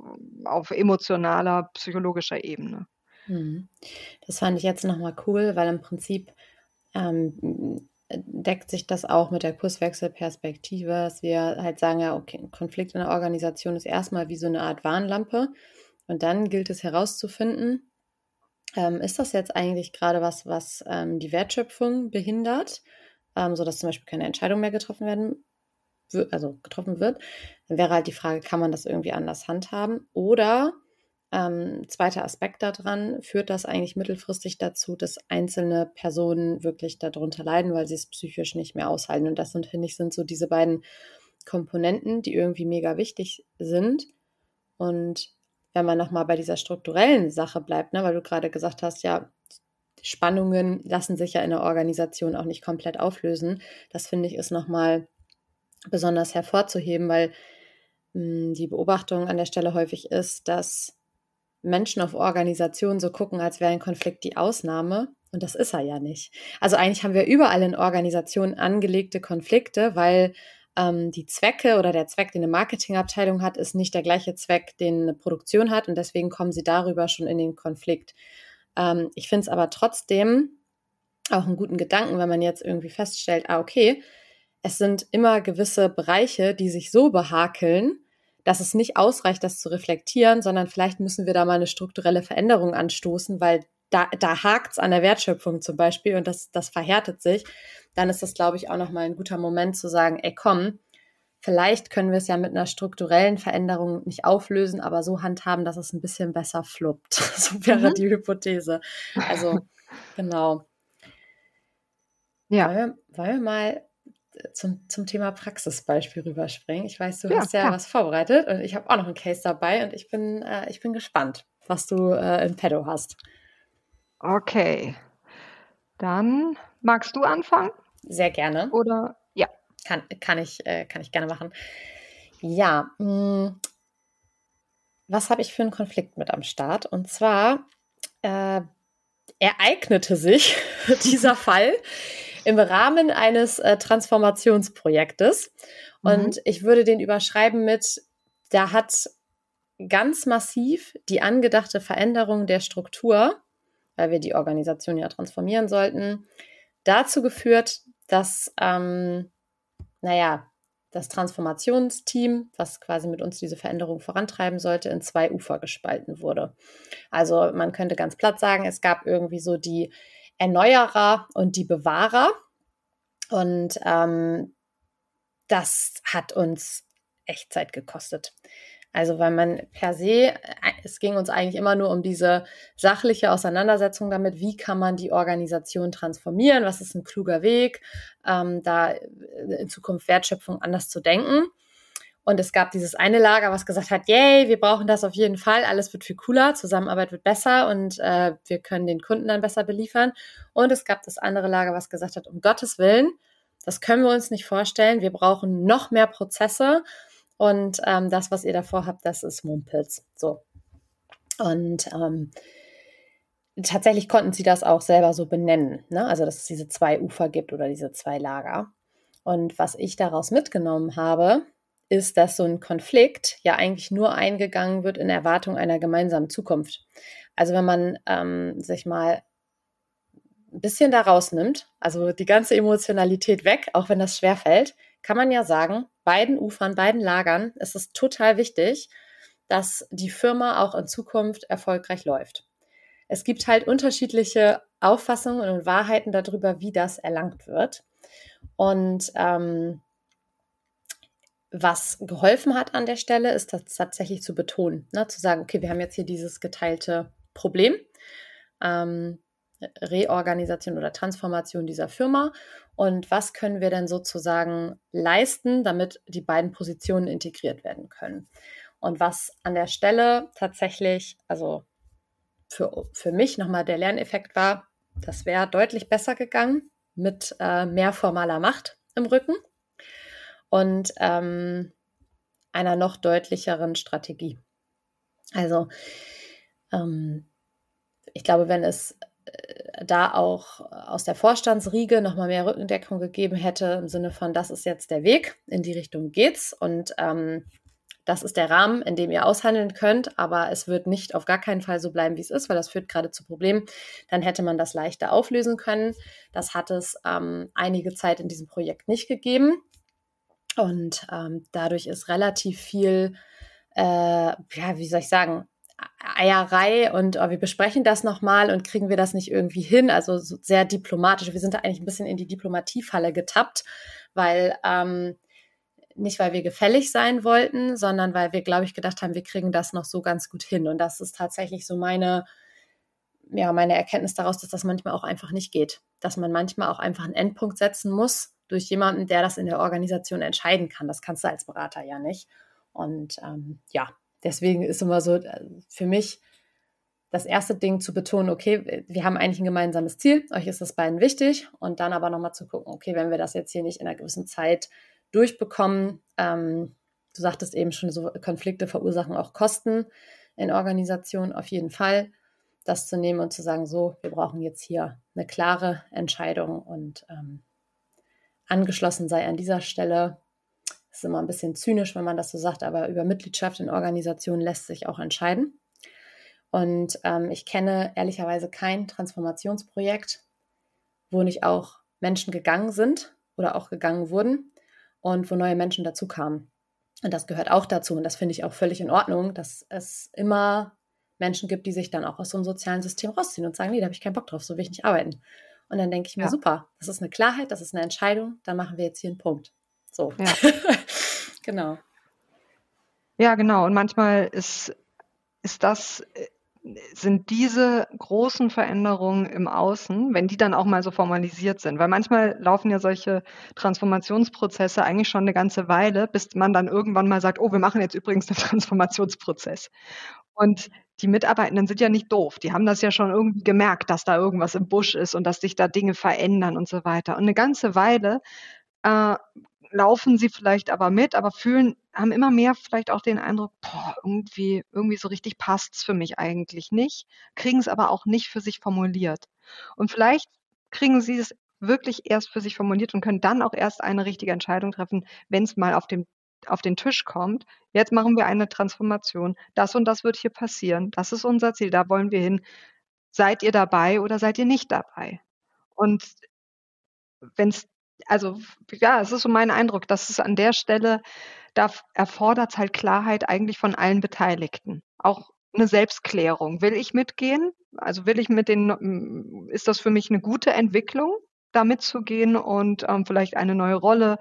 auf emotionaler, psychologischer Ebene. Mhm. Das fand ich jetzt nochmal cool, weil im Prinzip ähm, deckt sich das auch mit der Kurswechselperspektive, dass wir halt sagen, ja, okay, Konflikt in der Organisation ist erstmal wie so eine Art Warnlampe Und dann gilt es herauszufinden, ähm, ist das jetzt eigentlich gerade was, was ähm, die Wertschöpfung behindert, ähm, sodass zum Beispiel keine Entscheidung mehr getroffen werden, also getroffen wird. Dann wäre halt die Frage, kann man das irgendwie anders handhaben? Oder ähm, zweiter Aspekt daran, führt das eigentlich mittelfristig dazu, dass einzelne Personen wirklich darunter leiden, weil sie es psychisch nicht mehr aushalten. Und das sind, finde ich, sind so diese beiden Komponenten, die irgendwie mega wichtig sind. Und wenn man nochmal bei dieser strukturellen Sache bleibt, ne, weil du gerade gesagt hast, ja, Spannungen lassen sich ja in der Organisation auch nicht komplett auflösen. Das finde ich ist nochmal besonders hervorzuheben, weil mh, hm, die Beobachtung an der Stelle häufig ist, dass Menschen auf Organisationen so gucken, als wäre ein Konflikt die Ausnahme. Und das ist er ja nicht. Also eigentlich haben wir überall in Organisationen angelegte Konflikte, weil ähm, die Zwecke oder der Zweck, den eine Marketingabteilung hat, ist nicht der gleiche Zweck, den eine Produktion hat. Und deswegen kommen sie darüber schon in den Konflikt. Ähm, ich finde es aber trotzdem auch einen guten Gedanken, wenn man jetzt irgendwie feststellt, ah, okay, es sind immer gewisse Bereiche, die sich so behakeln, dass es nicht ausreicht, das zu reflektieren, sondern vielleicht müssen wir da mal eine strukturelle Veränderung anstoßen, weil da, da hakt es an der Wertschöpfung zum Beispiel und das, das verhärtet sich, dann ist das, glaube ich, auch nochmal ein guter Moment zu sagen, ey komm, vielleicht können wir es ja mit einer strukturellen Veränderung nicht auflösen, aber so handhaben, dass es ein bisschen besser fluppt. so wäre mhm. die Hypothese. Also, genau. Ja. Wollen wir, wollen wir mal zum, zum Thema Praxisbeispiel rüberspringen. Ich weiß, du ja, hast ja klar. was vorbereitet und ich habe auch noch einen Case dabei und ich bin, äh, ich bin gespannt, was du äh, in Pedo hast. Okay. Dann magst du anfangen? Sehr gerne. Oder. Kann, kann, ich, äh, kann ich gerne machen. Ja, mh, hm, was habe ich für einen Konflikt mit am Start? Und zwar äh, ereignete sich dieser Fall im Rahmen eines äh, Transformationsprojektes. Mhm. Und ich würde den überschreiben mit, da hat ganz massiv die angedachte Veränderung der Struktur, weil wir die Organisation ja transformieren sollten, dazu geführt, dass, ähm, naja, das Transformationsteam, was quasi mit uns diese Veränderung vorantreiben sollte, in zwei Ufer gespalten wurde. Also man könnte ganz platt sagen, es gab irgendwie so die Erneuerer und die Bewahrer. Und ähm, das hat uns echt Zeit gekostet. Also weil man per se, äh, es ging uns eigentlich immer nur um diese sachliche Auseinandersetzung damit, wie kann man die Organisation transformieren, was ist ein kluger Weg, ähm, da in Zukunft Wertschöpfung anders zu denken. Und es gab dieses eine Lager, was gesagt hat, yay, wir brauchen das auf jeden Fall, alles wird viel cooler, Zusammenarbeit wird besser und äh, wir können den Kunden dann besser beliefern. Und es gab das andere Lager, was gesagt hat, um Gottes Willen, das können wir uns nicht vorstellen, wir brauchen noch mehr Prozesse und ähm, das, was ihr davor habt, das ist Mumpels. So. Und ähm, tatsächlich konnten sie das auch selber so benennen, ne? also dass es diese zwei Ufer gibt oder diese zwei Lager. Und was ich daraus mitgenommen habe, ist, dass so ein Konflikt ja eigentlich nur eingegangen wird in Erwartung einer gemeinsamen Zukunft. Also wenn man ähm, sich mal ein bisschen da rausnimmt, also die ganze Emotionalität weg, auch wenn das schwer fällt, kann man ja sagen, beiden Ufern, beiden Lagern ist es total wichtig, dass die Firma auch in Zukunft erfolgreich läuft. Es gibt halt unterschiedliche Auffassungen und Wahrheiten darüber, wie das erlangt wird. Und ähm, was geholfen hat an der Stelle, ist das tatsächlich zu betonen, ne? zu sagen, okay, wir haben jetzt hier dieses geteilte Problem, ähm, Reorganisation oder Transformation dieser Firma und was können wir denn sozusagen leisten, damit die beiden Positionen integriert werden können. Und was an der Stelle tatsächlich, also für, für mich nochmal der Lerneffekt war, das wäre deutlich besser gegangen mit äh, mehr formaler Macht im Rücken und ähm, einer noch deutlicheren Strategie. Also ähm, ich glaube, wenn es da auch aus der Vorstandsriege nochmal mehr Rückendeckung gegeben hätte, im Sinne von, das ist jetzt der Weg, in die Richtung geht's und ähm, das ist der Rahmen, in dem ihr aushandeln könnt, aber es wird nicht auf gar keinen Fall so bleiben, wie es ist, weil das führt gerade zu Problemen. Dann hätte man das leichter auflösen können. Das hat es ähm, einige Zeit in diesem Projekt nicht gegeben. Und ähm, dadurch ist relativ viel, äh, ja, wie soll ich sagen, Eierei und oh, wir besprechen das nochmal und kriegen wir das nicht irgendwie hin. Also so sehr diplomatisch. Wir sind da eigentlich ein bisschen in die Diplomatiefalle getappt, weil ähm, nicht, weil wir gefällig sein wollten, sondern weil wir, glaube ich, gedacht haben, wir kriegen das noch so ganz gut hin. Und das ist tatsächlich so meine, ja, meine Erkenntnis daraus, dass das manchmal auch einfach nicht geht. Dass man manchmal auch einfach einen Endpunkt setzen muss durch jemanden, der das in der Organisation entscheiden kann. Das kannst du als Berater ja nicht. Und ähm, ja, deswegen ist immer so äh, für mich das erste Ding zu betonen, okay, wir haben eigentlich ein gemeinsames Ziel, euch ist das beiden wichtig und dann aber nochmal zu gucken, okay, wenn wir das jetzt hier nicht in einer gewissen Zeit durchbekommen, ähm, du sagtest eben schon, so Konflikte verursachen auch Kosten in Organisationen auf jeden Fall, das zu nehmen und zu sagen, so, wir brauchen jetzt hier eine klare Entscheidung und ähm, angeschlossen sei an dieser Stelle ist immer ein bisschen zynisch, wenn man das so sagt, aber über Mitgliedschaft in Organisationen lässt sich auch entscheiden. Und ähm, ich kenne ehrlicherweise kein Transformationsprojekt, wo nicht auch Menschen gegangen sind oder auch gegangen wurden und wo neue Menschen dazu kamen. Und das gehört auch dazu. Und das finde ich auch völlig in Ordnung, dass es immer Menschen gibt, die sich dann auch aus so einem sozialen System rausziehen und sagen, nee, da habe ich keinen Bock drauf, so will ich nicht arbeiten. Und dann denke ich mir, ja. super, das ist eine Klarheit, das ist eine Entscheidung, dann machen wir jetzt hier einen Punkt. So. Ja. genau. Ja, genau. Und manchmal ist, ist das, sind diese großen Veränderungen im Außen, wenn die dann auch mal so formalisiert sind, weil manchmal laufen ja solche Transformationsprozesse eigentlich schon eine ganze Weile, bis man dann irgendwann mal sagt, oh, wir machen jetzt übrigens einen Transformationsprozess. Und die Mitarbeitenden sind ja nicht doof. Die haben das ja schon irgendwie gemerkt, dass da irgendwas im Busch ist und dass sich da Dinge verändern und so weiter. Und eine ganze Weile äh, laufen sie vielleicht aber mit, aber fühlen, haben immer mehr vielleicht auch den Eindruck, boah, irgendwie, irgendwie so richtig passt's für mich eigentlich nicht, kriegen es aber auch nicht für sich formuliert. Und vielleicht kriegen sie es wirklich erst für sich formuliert und können dann auch erst eine richtige Entscheidung treffen, wenn es mal auf dem auf den Tisch kommt, jetzt machen wir eine Transformation, das und das wird hier passieren, das ist unser Ziel, da wollen wir hin. Seid ihr dabei oder seid ihr nicht dabei? Und wenn es also ja, es ist so mein Eindruck, dass es an der Stelle, da erfordert es halt Klarheit eigentlich von allen Beteiligten. Auch eine Selbstklärung. Will ich mitgehen? Also will ich mit den, ist das für mich eine gute Entwicklung, da mitzugehen und ähm, vielleicht eine neue Rolle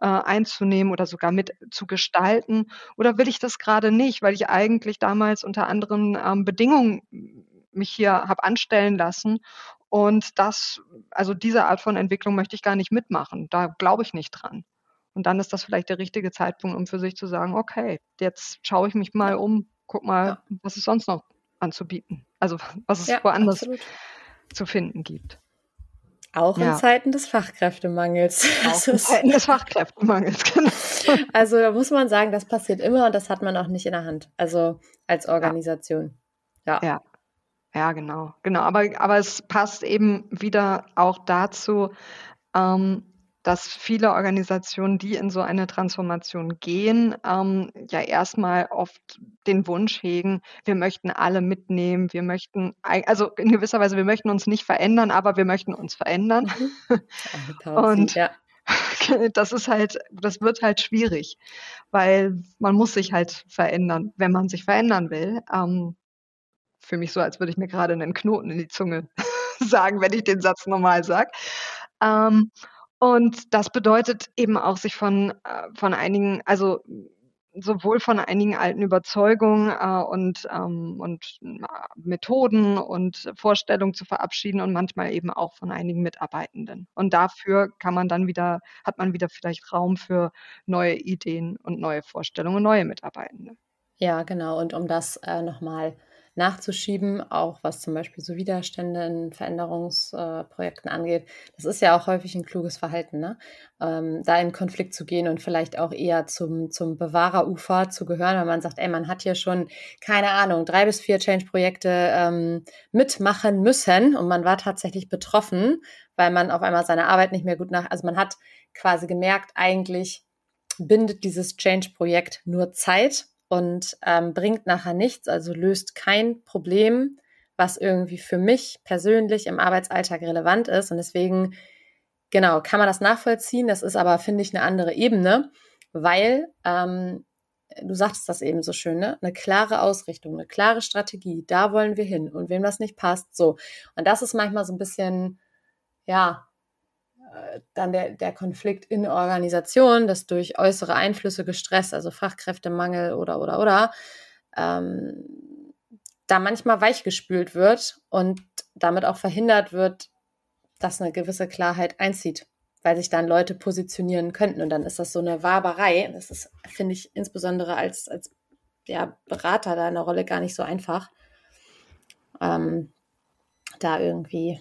äh, einzunehmen oder sogar mit zu gestalten? Oder will ich das gerade nicht, weil ich eigentlich damals unter anderen ähm, Bedingungen mich hier habe anstellen lassen und das, also diese Art von Entwicklung möchte ich gar nicht mitmachen. Da glaube ich nicht dran. Und dann ist das vielleicht der richtige Zeitpunkt, um für sich zu sagen, okay, jetzt schaue ich mich mal um, guck mal, ja. was es sonst noch anzubieten. Also was es ja, woanders absolut. zu finden gibt. Auch ja. in Zeiten des Fachkräftemangels. Auch in Zeiten des Fachkräftemangels, genau. Also da muss man sagen, das passiert immer und das hat man auch nicht in der Hand. Also als Organisation. Ja. ja. Ja, genau, genau. Aber, aber es passt eben wieder auch dazu, ähm, dass viele Organisationen, die in so eine Transformation gehen, ähm, ja erstmal oft den Wunsch hegen, wir möchten alle mitnehmen, wir möchten, also in gewisser Weise, wir möchten uns nicht verändern, aber wir möchten uns verändern. Mhm. Und ja. das ist halt, das wird halt schwierig, weil man muss sich halt verändern, wenn man sich verändern will. Ähm, für mich so, als würde ich mir gerade einen Knoten in die Zunge sagen, wenn ich den Satz normal sage. Ähm, und das bedeutet eben auch, sich von, äh, von einigen, also sowohl von einigen alten Überzeugungen äh, und, ähm, und äh, Methoden und Vorstellungen zu verabschieden und manchmal eben auch von einigen Mitarbeitenden. Und dafür kann man dann wieder, hat man wieder vielleicht Raum für neue Ideen und neue Vorstellungen, neue Mitarbeitende. Ja, genau. Und um das äh, nochmal nachzuschieben, auch was zum Beispiel so Widerstände in Veränderungsprojekten angeht. Das ist ja auch häufig ein kluges Verhalten, ne? Ähm, da in Konflikt zu gehen und vielleicht auch eher zum, zum Bewahrerufer zu gehören, weil man sagt, ey, man hat hier schon, keine Ahnung, drei bis vier Change-Projekte ähm, mitmachen müssen und man war tatsächlich betroffen, weil man auf einmal seine Arbeit nicht mehr gut nach, also man hat quasi gemerkt, eigentlich bindet dieses Change-Projekt nur Zeit und ähm, bringt nachher nichts, also löst kein Problem, was irgendwie für mich persönlich im Arbeitsalltag relevant ist. Und deswegen, genau, kann man das nachvollziehen. Das ist aber, finde ich, eine andere Ebene, weil ähm, du sagtest das eben so schön, ne? Eine klare Ausrichtung, eine klare Strategie, da wollen wir hin. Und wem das nicht passt, so. Und das ist manchmal so ein bisschen, ja, dann der, der Konflikt in der Organisation, dass durch äußere Einflüsse gestresst, also Fachkräftemangel oder, oder, oder, ähm, da manchmal weichgespült wird und damit auch verhindert wird, dass eine gewisse Klarheit einzieht weil sich dann Leute positionieren könnten. Und dann ist das so eine Waberei. Das ist, finde ich, insbesondere als, als ja, Berater da in der Rolle gar nicht so einfach, ähm, da irgendwie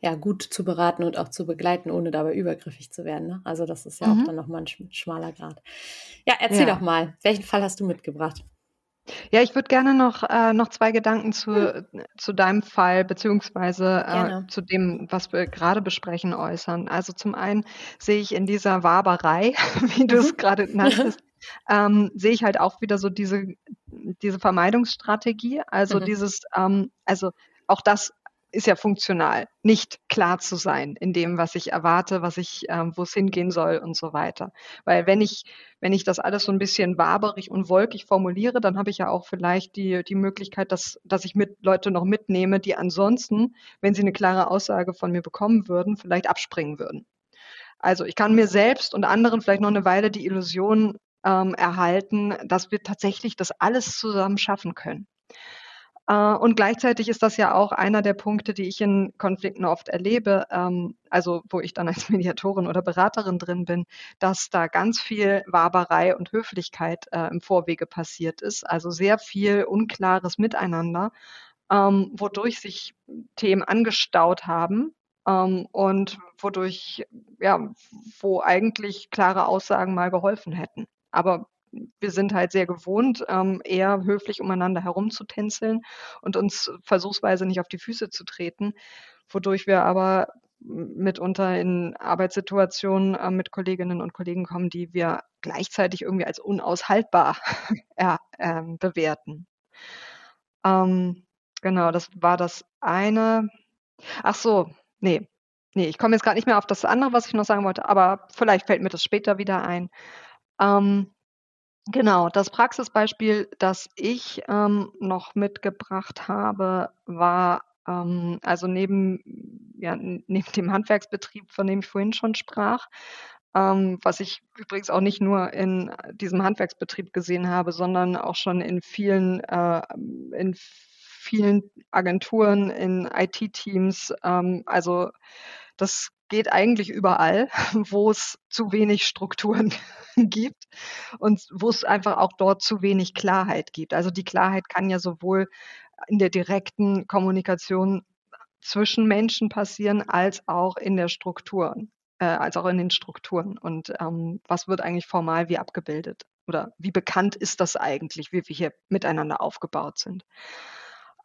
ja, gut zu beraten und auch zu begleiten, ohne dabei übergriffig zu werden. Ne? Also das ist ja mhm. auch dann nochmal ein schmaler Grad. Ja, erzähl ja. doch mal, welchen Fall hast du mitgebracht? Ja, ich würde gerne noch, äh, noch zwei Gedanken zu, hm. zu deinem Fall beziehungsweise äh, zu dem, was wir gerade besprechen, äußern. Also zum einen sehe ich in dieser Waberei, wie du es mhm. gerade nanntest, ähm, sehe ich halt auch wieder so diese, diese Vermeidungsstrategie. Also mhm. dieses, ähm, also auch das ist ja funktional, nicht klar zu sein in dem, was ich erwarte, was ich, ähm, wo es hingehen soll und so weiter. Weil wenn ich, wenn ich das alles so ein bisschen waberig und wolkig formuliere, dann habe ich ja auch vielleicht die, die Möglichkeit, dass, dass ich mit Leute noch mitnehme, die ansonsten, wenn sie eine klare Aussage von mir bekommen würden, vielleicht abspringen würden. Also ich kann mir selbst und anderen vielleicht noch eine Weile die Illusion ähm, erhalten, dass wir tatsächlich das alles zusammen schaffen können. Äh, und gleichzeitig ist das ja auch einer der Punkte, die ich in Konflikten oft erlebe, ähm, also wo ich dann als Mediatorin oder Beraterin drin bin, dass da ganz viel Waberei und Höflichkeit äh, im Vorwege passiert ist, also sehr viel unklares Miteinander, ähm, wodurch sich Themen angestaut haben, ähm, und wodurch, ja, wo eigentlich klare Aussagen mal geholfen hätten. Aber wir sind halt sehr gewohnt, ähm, eher höflich umeinander herumzutänzeln und uns versuchsweise nicht auf die Füße zu treten, wodurch wir aber mitunter in Arbeitssituationen äh, mit Kolleginnen und Kollegen kommen, die wir gleichzeitig irgendwie als unaushaltbar ja, ähm, bewerten. Ähm, genau, das war das eine. Ach so, nee, nee, ich komme jetzt gerade nicht mehr auf das andere, was ich noch sagen wollte, aber vielleicht fällt mir das später wieder ein. Ähm, Genau, das Praxisbeispiel, das ich ähm, noch mitgebracht habe, war ähm, also neben, ja, neben dem Handwerksbetrieb, von dem ich vorhin schon sprach, ähm, was ich übrigens auch nicht nur in diesem Handwerksbetrieb gesehen habe, sondern auch schon in vielen, äh, in vielen Agenturen, in IT-Teams. Ähm, also das geht eigentlich überall, wo es zu wenig Strukturen gibt und wo es einfach auch dort zu wenig Klarheit gibt. Also die Klarheit kann ja sowohl in der direkten Kommunikation zwischen Menschen passieren, als auch in der Strukturen, äh, als auch in den Strukturen. Und ähm, was wird eigentlich formal wie abgebildet? Oder wie bekannt ist das eigentlich, wie wir hier miteinander aufgebaut sind?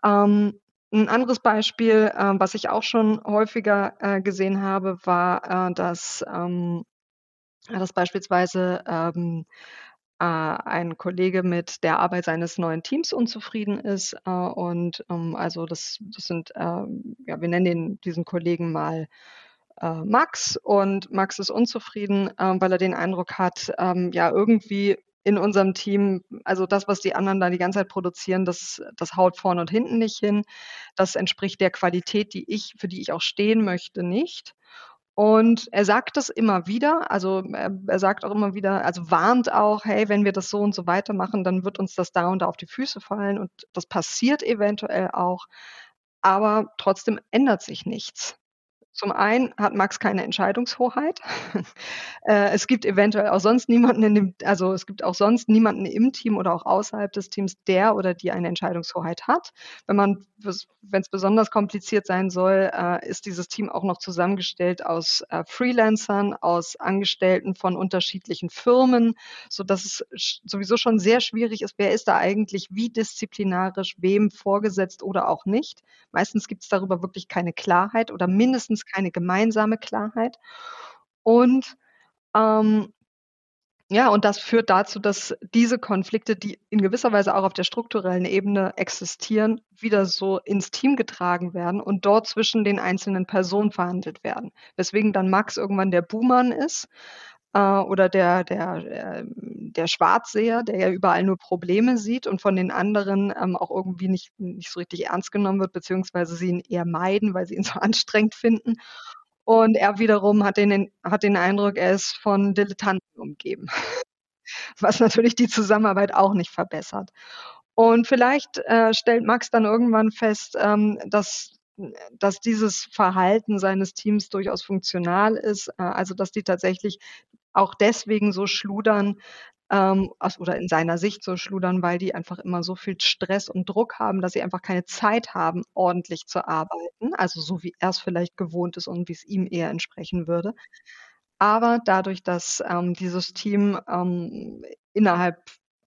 Ähm, ein anderes Beispiel, äh, was ich auch schon häufiger äh, gesehen habe, war, äh, dass, ähm, dass beispielsweise ähm, äh, ein Kollege mit der Arbeit seines neuen Teams unzufrieden ist. Äh, und ähm, also das, das sind, ähm, ja, wir nennen den, diesen Kollegen mal äh, Max und Max ist unzufrieden, weil er den Eindruck hat, ähm, ja, irgendwie in unserem Team, also das, was die anderen da die ganze Zeit produzieren, das, das haut vorne und hinten nicht hin. Das entspricht der Qualität, die ich, für die ich auch stehen möchte, nicht. Und er sagt das immer wieder, also er, sagt auch immer wieder, also warnt auch, hey, wenn wir das so und so weitermachen, dann wird uns das da und da auf die Füße fallen und das passiert eventuell auch, aber trotzdem ändert sich nichts. Zum einen hat Max keine Entscheidungshoheit. Äh, es gibt eventuell auch sonst niemanden in dem, also es gibt auch sonst niemanden im Team oder auch außerhalb des Teams, der oder die eine Entscheidungshoheit hat. Wenn man, wenn es besonders kompliziert sein soll, äh, ist dieses Team auch noch zusammengestellt aus äh, Freelancern, aus Angestellten von unterschiedlichen Firmen, so dass es sowieso schon sehr schwierig ist, wer ist da eigentlich wie disziplinarisch, wem vorgesetzt oder auch nicht. Meistens gibt es darüber wirklich keine Klarheit oder mindestens keine gemeinsame Klarheit. Und ähm, ja, und das führt dazu, dass diese Konflikte, die in gewisser Weise auch auf der strukturellen Ebene existieren, wieder so ins Team getragen werden und dort zwischen den einzelnen Personen verhandelt werden. Weswegen dann Max irgendwann der Buhmann ist, äh, oder der, der, äh, der Schwarzseher, der ja überall nur Probleme sieht und von den anderen ähm, auch irgendwie nicht, nicht so richtig ernst genommen wird, beziehungsweise sie ihn eher meiden, weil sie ihn so anstrengend finden. Und er wiederum hat den, hat den Eindruck, er ist von Dilettanten umgeben, was natürlich die Zusammenarbeit auch nicht verbessert. Und vielleicht äh, stellt Max dann irgendwann fest, ähm, dass dass dieses Verhalten seines Teams durchaus funktional ist, äh, also dass die tatsächlich auch deswegen so schludern, ähm, oder in seiner Sicht so schludern, weil die einfach immer so viel Stress und Druck haben, dass sie einfach keine Zeit haben, ordentlich zu arbeiten, also so wie er es vielleicht gewohnt ist und wie es ihm eher entsprechen würde. Aber dadurch, dass ähm, dieses Team ähm, innerhalb,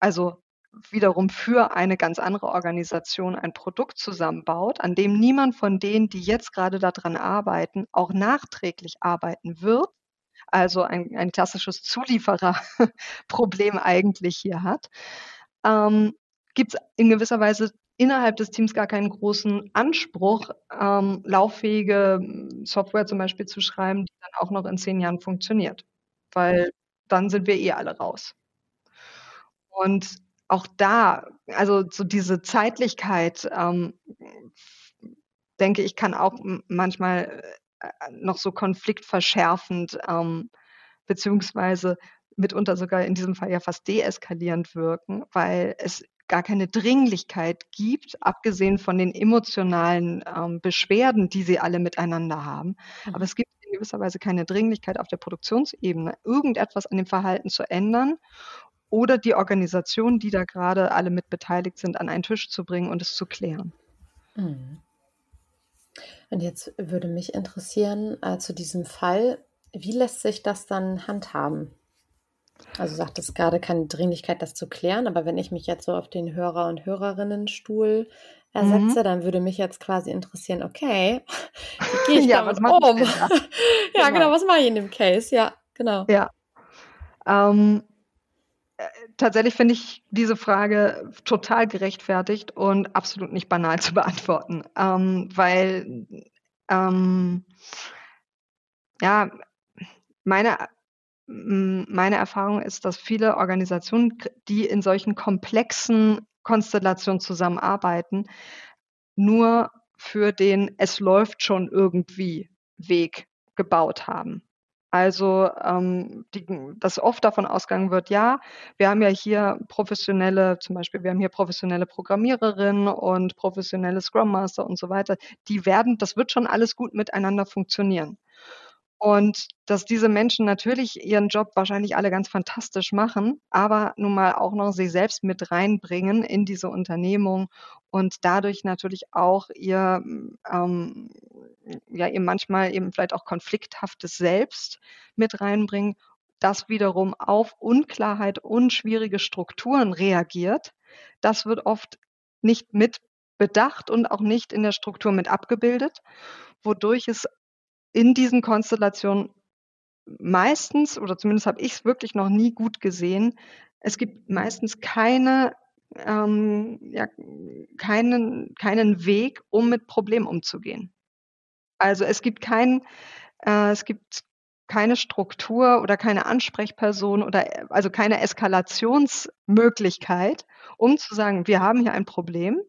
also wiederum für eine ganz andere Organisation ein Produkt zusammenbaut, an dem niemand von denen, die jetzt gerade daran arbeiten, auch nachträglich arbeiten wird, also ein, ein klassisches Zuliefererproblem eigentlich hier hat, ähm, gibt es in gewisser Weise innerhalb des Teams gar keinen großen Anspruch, ähm, lauffähige hm, Software zum Beispiel zu schreiben, die dann auch noch in zehn Jahren funktioniert. Weil dann sind wir eh alle raus. Und auch da, also so diese Zeitlichkeit, ähm, denke ich, kann auch manchmal äh, noch so konfliktverschärfend ähm, beziehungsweise mitunter sogar in diesem Fall ja fast deeskalierend wirken, weil es gar keine Dringlichkeit gibt, abgesehen von den emotionalen ähm, Beschwerden, die sie alle miteinander haben. Mhm. Aber es gibt in gewisser Weise keine Dringlichkeit auf der Produktionsebene, irgendetwas an dem Verhalten zu ändern oder die Organisation, die da gerade alle mit beteiligt sind, an einen Tisch zu bringen und es zu klären. Mhm. Und jetzt würde mich interessieren, äh, zu diesem Fall, wie lässt sich das dann handhaben? Also sagt es gerade keine Dringlichkeit, das zu klären, aber wenn ich mich jetzt so auf den Hörer- und Hörerinnenstuhl ersetze, mhm. dann würde mich jetzt quasi interessieren, okay, wie gehe ich ja, damit um? ja, genau. genau, was mache ich in dem Case? Ja, genau. Ja. Ähm, tatsächlich finde ich diese Frage total gerechtfertigt und absolut nicht banal zu beantworten, ähm, weil ähm, ja meine meine Erfahrung ist, dass viele Organisationen, die in solchen komplexen Konstellationen zusammenarbeiten, nur für den es läuft schon irgendwie Weg gebaut haben. Also, ähm, die, dass oft davon ausgegangen wird, ja, wir haben ja hier professionelle, zum Beispiel, wir haben hier professionelle Programmiererinnen und professionelle Scrum Master und so weiter. Die werden, das wird schon alles gut miteinander funktionieren. Und dass diese Menschen natürlich ihren Job wahrscheinlich alle ganz fantastisch machen, aber nun mal auch noch sie selbst mit reinbringen in diese Unternehmung und dadurch natürlich auch ihr, ähm, ja, ihr manchmal eben vielleicht auch konflikthaftes Selbst mit reinbringen, das wiederum auf Unklarheit und schwierige Strukturen reagiert. Das wird oft nicht mit bedacht und auch nicht in der Struktur mit abgebildet, wodurch es in diesen Konstellationen meistens, oder zumindest habe ich es wirklich noch nie gut gesehen, es gibt meistens keine, ähm, ja, keinen, keinen Weg, um mit Problemen umzugehen. Also es gibt keinen, äh, es gibt keine Struktur oder keine Ansprechperson oder also keine Eskalationsmöglichkeit, um zu sagen, wir haben hier ein Problem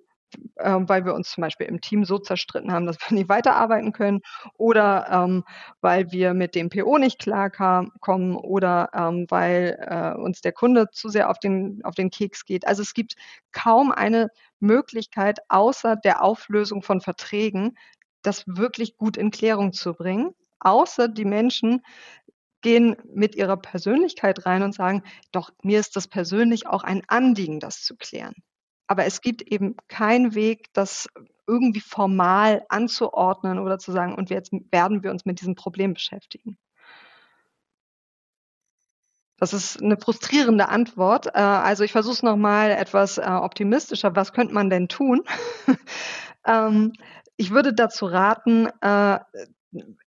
ähm, weil wir uns zum Beispiel im Team so zerstritten haben, dass wir nicht weiterarbeiten können oder ähm, weil wir mit dem PO nicht klarkommen oder ähm, weil äh, uns der Kunde zu sehr auf den, auf den Keks geht. Also es gibt kaum eine Möglichkeit außer der Auflösung von Verträgen, das wirklich gut in Klärung zu bringen, außer die Menschen gehen mit ihrer Persönlichkeit rein und sagen, doch mir ist das persönlich auch ein Anliegen, das zu klären. Aber es gibt eben keinen Weg, das irgendwie formal anzuordnen oder zu sagen, und jetzt werden wir uns mit diesem Problem beschäftigen. Das ist eine frustrierende Antwort. Äh, also ich versuche es nochmal etwas äh, optimistischer. Was könnte man denn tun? Ähm, ich würde dazu raten, äh,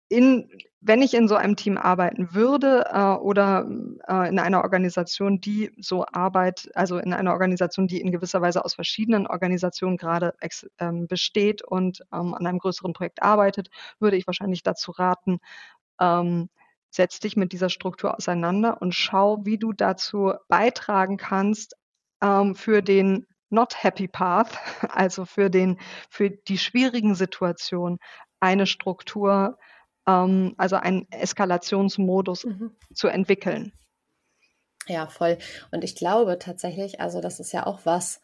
in, wenn ich in so einem Team arbeiten würde äh, oder äh, in einer Organisation, die so Arbeit, also in einer Organisation, die in gewisser Weise aus verschiedenen Organisationen gerade ähm, besteht und ähm, an einem größeren Projekt arbeitet, würde ich wahrscheinlich dazu raten, ähm, setz dich mit dieser Struktur auseinander und schau, wie du dazu beitragen kannst, ähm, für den not happy path, also für den, für die schwierigen Situationen, eine Struktur, ähm, also einen Eskalationsmodus mhm. zu entwickeln. Ja, voll. Und ich glaube tatsächlich, also das ist ja auch was,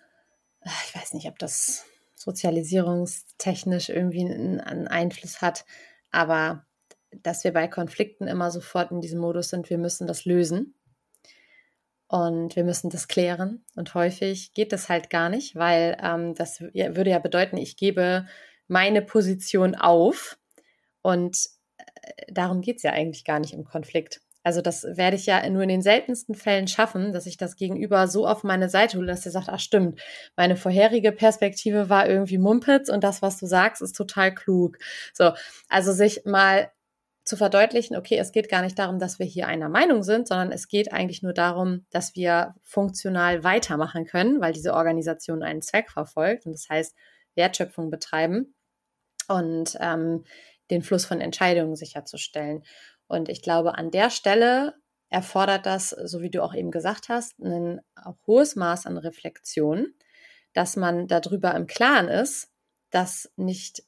ich weiß nicht, ob das sozialisierungstechnisch irgendwie einen Einfluss hat, aber dass wir bei Konflikten immer sofort in diesem Modus sind, wir müssen das lösen und wir müssen das klären. Und häufig geht das halt gar nicht, weil ähm, das würde ja bedeuten, ich gebe meine Position auf und darum geht es ja eigentlich gar nicht im Konflikt. Also das werde ich ja nur in den seltensten Fällen schaffen, dass ich das Gegenüber so auf meine Seite hole, dass er sagt, ach stimmt, meine vorherige Perspektive war irgendwie Mumpitz und das, was du sagst, ist total klug. So, also sich mal zu verdeutlichen, okay, es geht gar nicht darum, dass wir hier einer Meinung sind, sondern es geht eigentlich nur darum, dass wir funktional weitermachen können, weil diese Organisation einen Zweck verfolgt und das heißt Wertschöpfung betreiben und ähm, den Fluss von Entscheidungen sicherzustellen. Und ich glaube, an der Stelle erfordert das, so wie du auch eben gesagt hast, ein hohes Maß an Reflexion, dass man darüber im Klaren ist, dass nicht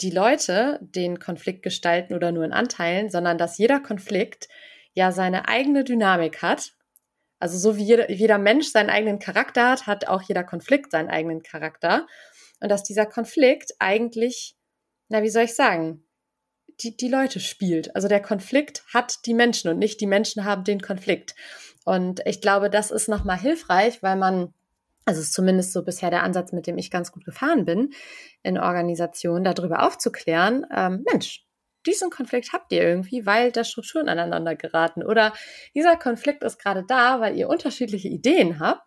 die Leute den Konflikt gestalten oder nur in Anteilen, sondern dass jeder Konflikt ja seine eigene Dynamik hat. Also so wie jeder, jeder Mensch seinen eigenen Charakter hat, hat auch jeder Konflikt seinen eigenen Charakter. Und dass dieser Konflikt eigentlich, na, wie soll ich sagen, die, die Leute spielt. Also der Konflikt hat die Menschen und nicht die Menschen haben den Konflikt. Und ich glaube, das ist nochmal hilfreich, weil man also ist zumindest so bisher der Ansatz, mit dem ich ganz gut gefahren bin, in Organisationen darüber aufzuklären, ähm, Mensch, diesen Konflikt habt ihr irgendwie, weil da Strukturen aneinander geraten. Oder dieser Konflikt ist gerade da, weil ihr unterschiedliche Ideen habt,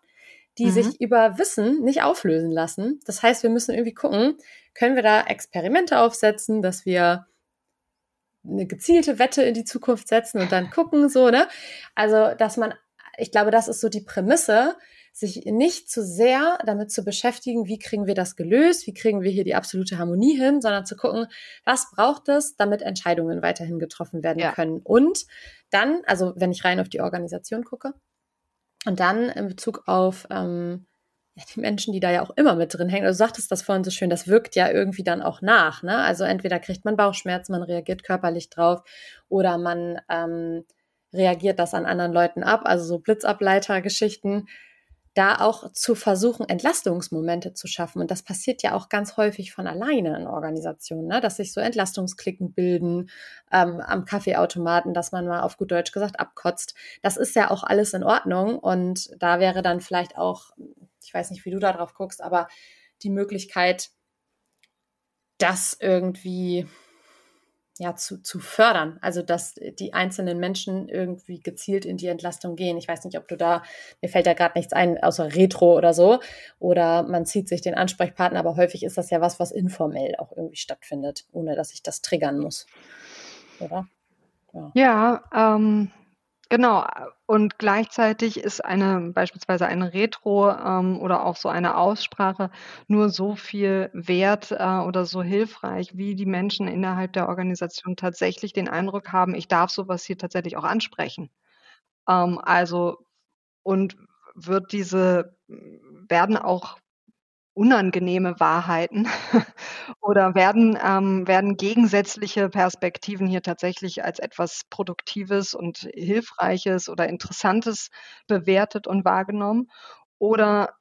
die mhm. sich über Wissen nicht auflösen lassen. Das heißt, wir müssen irgendwie gucken, können wir da Experimente aufsetzen, dass wir eine gezielte Wette in die Zukunft setzen und dann gucken, so, ne? Also, dass man, ich glaube, das ist so die Prämisse, sich nicht zu sehr damit zu beschäftigen, wie kriegen wir das gelöst, wie kriegen wir hier die absolute Harmonie hin, sondern zu gucken, was braucht es, damit Entscheidungen weiterhin getroffen werden ja. können. Und dann, also wenn ich rein auf die Organisation gucke, und dann in Bezug auf ähm, ja, die Menschen, die da ja auch immer mit drin hängen. Du sagtest das vorhin so schön, das wirkt ja irgendwie dann auch nach. Ne? Also entweder kriegt man Bauchschmerzen, man reagiert körperlich drauf oder man ähm, reagiert das an anderen Leuten ab, also so Blitzableiter-Geschichten da auch zu versuchen, Entlastungsmomente zu schaffen. Und das passiert ja auch ganz häufig von alleine in Organisationen, ne? dass sich so Entlastungsklicken bilden ähm, am Kaffeeautomaten, dass man mal auf gut Deutsch gesagt abkotzt. Das ist ja auch alles in Ordnung. Und da wäre dann vielleicht auch, ich weiß nicht, wie du da drauf guckst, aber die Möglichkeit, das irgendwie ja, zu, zu fördern. Also, dass die einzelnen Menschen irgendwie gezielt in die Entlastung gehen. Ich weiß nicht, ob du da, mir fällt da gerade nichts ein, außer Retro oder so. Oder man zieht sich den Ansprechpartner, aber häufig ist das ja was, was informell auch irgendwie stattfindet, ohne dass ich das triggern muss. Oder? Ja, ja ähm, Genau. Und gleichzeitig ist eine, beispielsweise eine Retro ähm, oder auch so eine Aussprache nur so viel wert äh, oder so hilfreich, wie die Menschen innerhalb der Organisation tatsächlich den Eindruck haben, ich darf sowas hier tatsächlich auch ansprechen. Ähm, also, und wird diese, werden auch unangenehme Wahrheiten oder werden, ähm, werden gegensätzliche Perspektiven hier tatsächlich als etwas Produktives und Hilfreiches oder Interessantes bewertet und wahrgenommen? Oder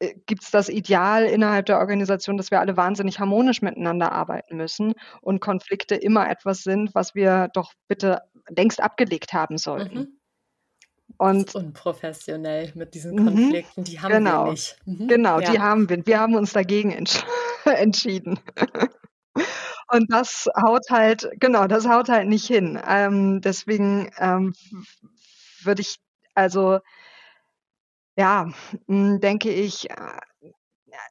äh, gibt es das Ideal innerhalb der Organisation, dass wir alle wahnsinnig harmonisch miteinander arbeiten müssen und Konflikte immer etwas sind, was wir doch bitte längst abgelegt haben sollten? Mhm. Und unprofessionell mit diesen mhm. Konflikten, die haben genau, wir nicht. Mhm. Genau, ja. die haben wir. Wir haben uns dagegen entsch entschieden. Und das haut halt, genau, das haut halt nicht hin. Ähm, deswegen ähm, würde ich, also ja, denke ich, äh,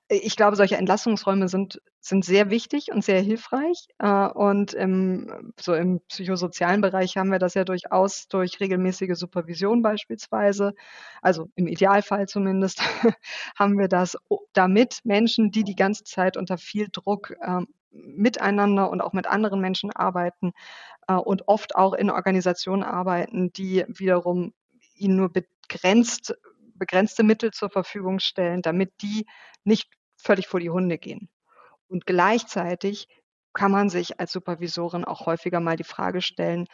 ich glaube, solche Entlassungsräume sind, sind sehr wichtig und sehr hilfreich. Äh, und im, so im psychosozialen Bereich haben wir das ja durchaus durch regelmäßige Supervision beispielsweise, also im Idealfall zumindest, haben wir das, damit Menschen, die die ganze Zeit unter viel Druck ähm, miteinander und auch mit anderen Menschen arbeiten äh, und oft auch in Organisationen arbeiten, die wiederum ihnen nur begrenzt, begrenzte Mittel zur Verfügung stellen, damit die nicht völlig vor die Hunde gehen. Und gleichzeitig kann man sich als Supervisorin auch häufiger mal die Frage stellen,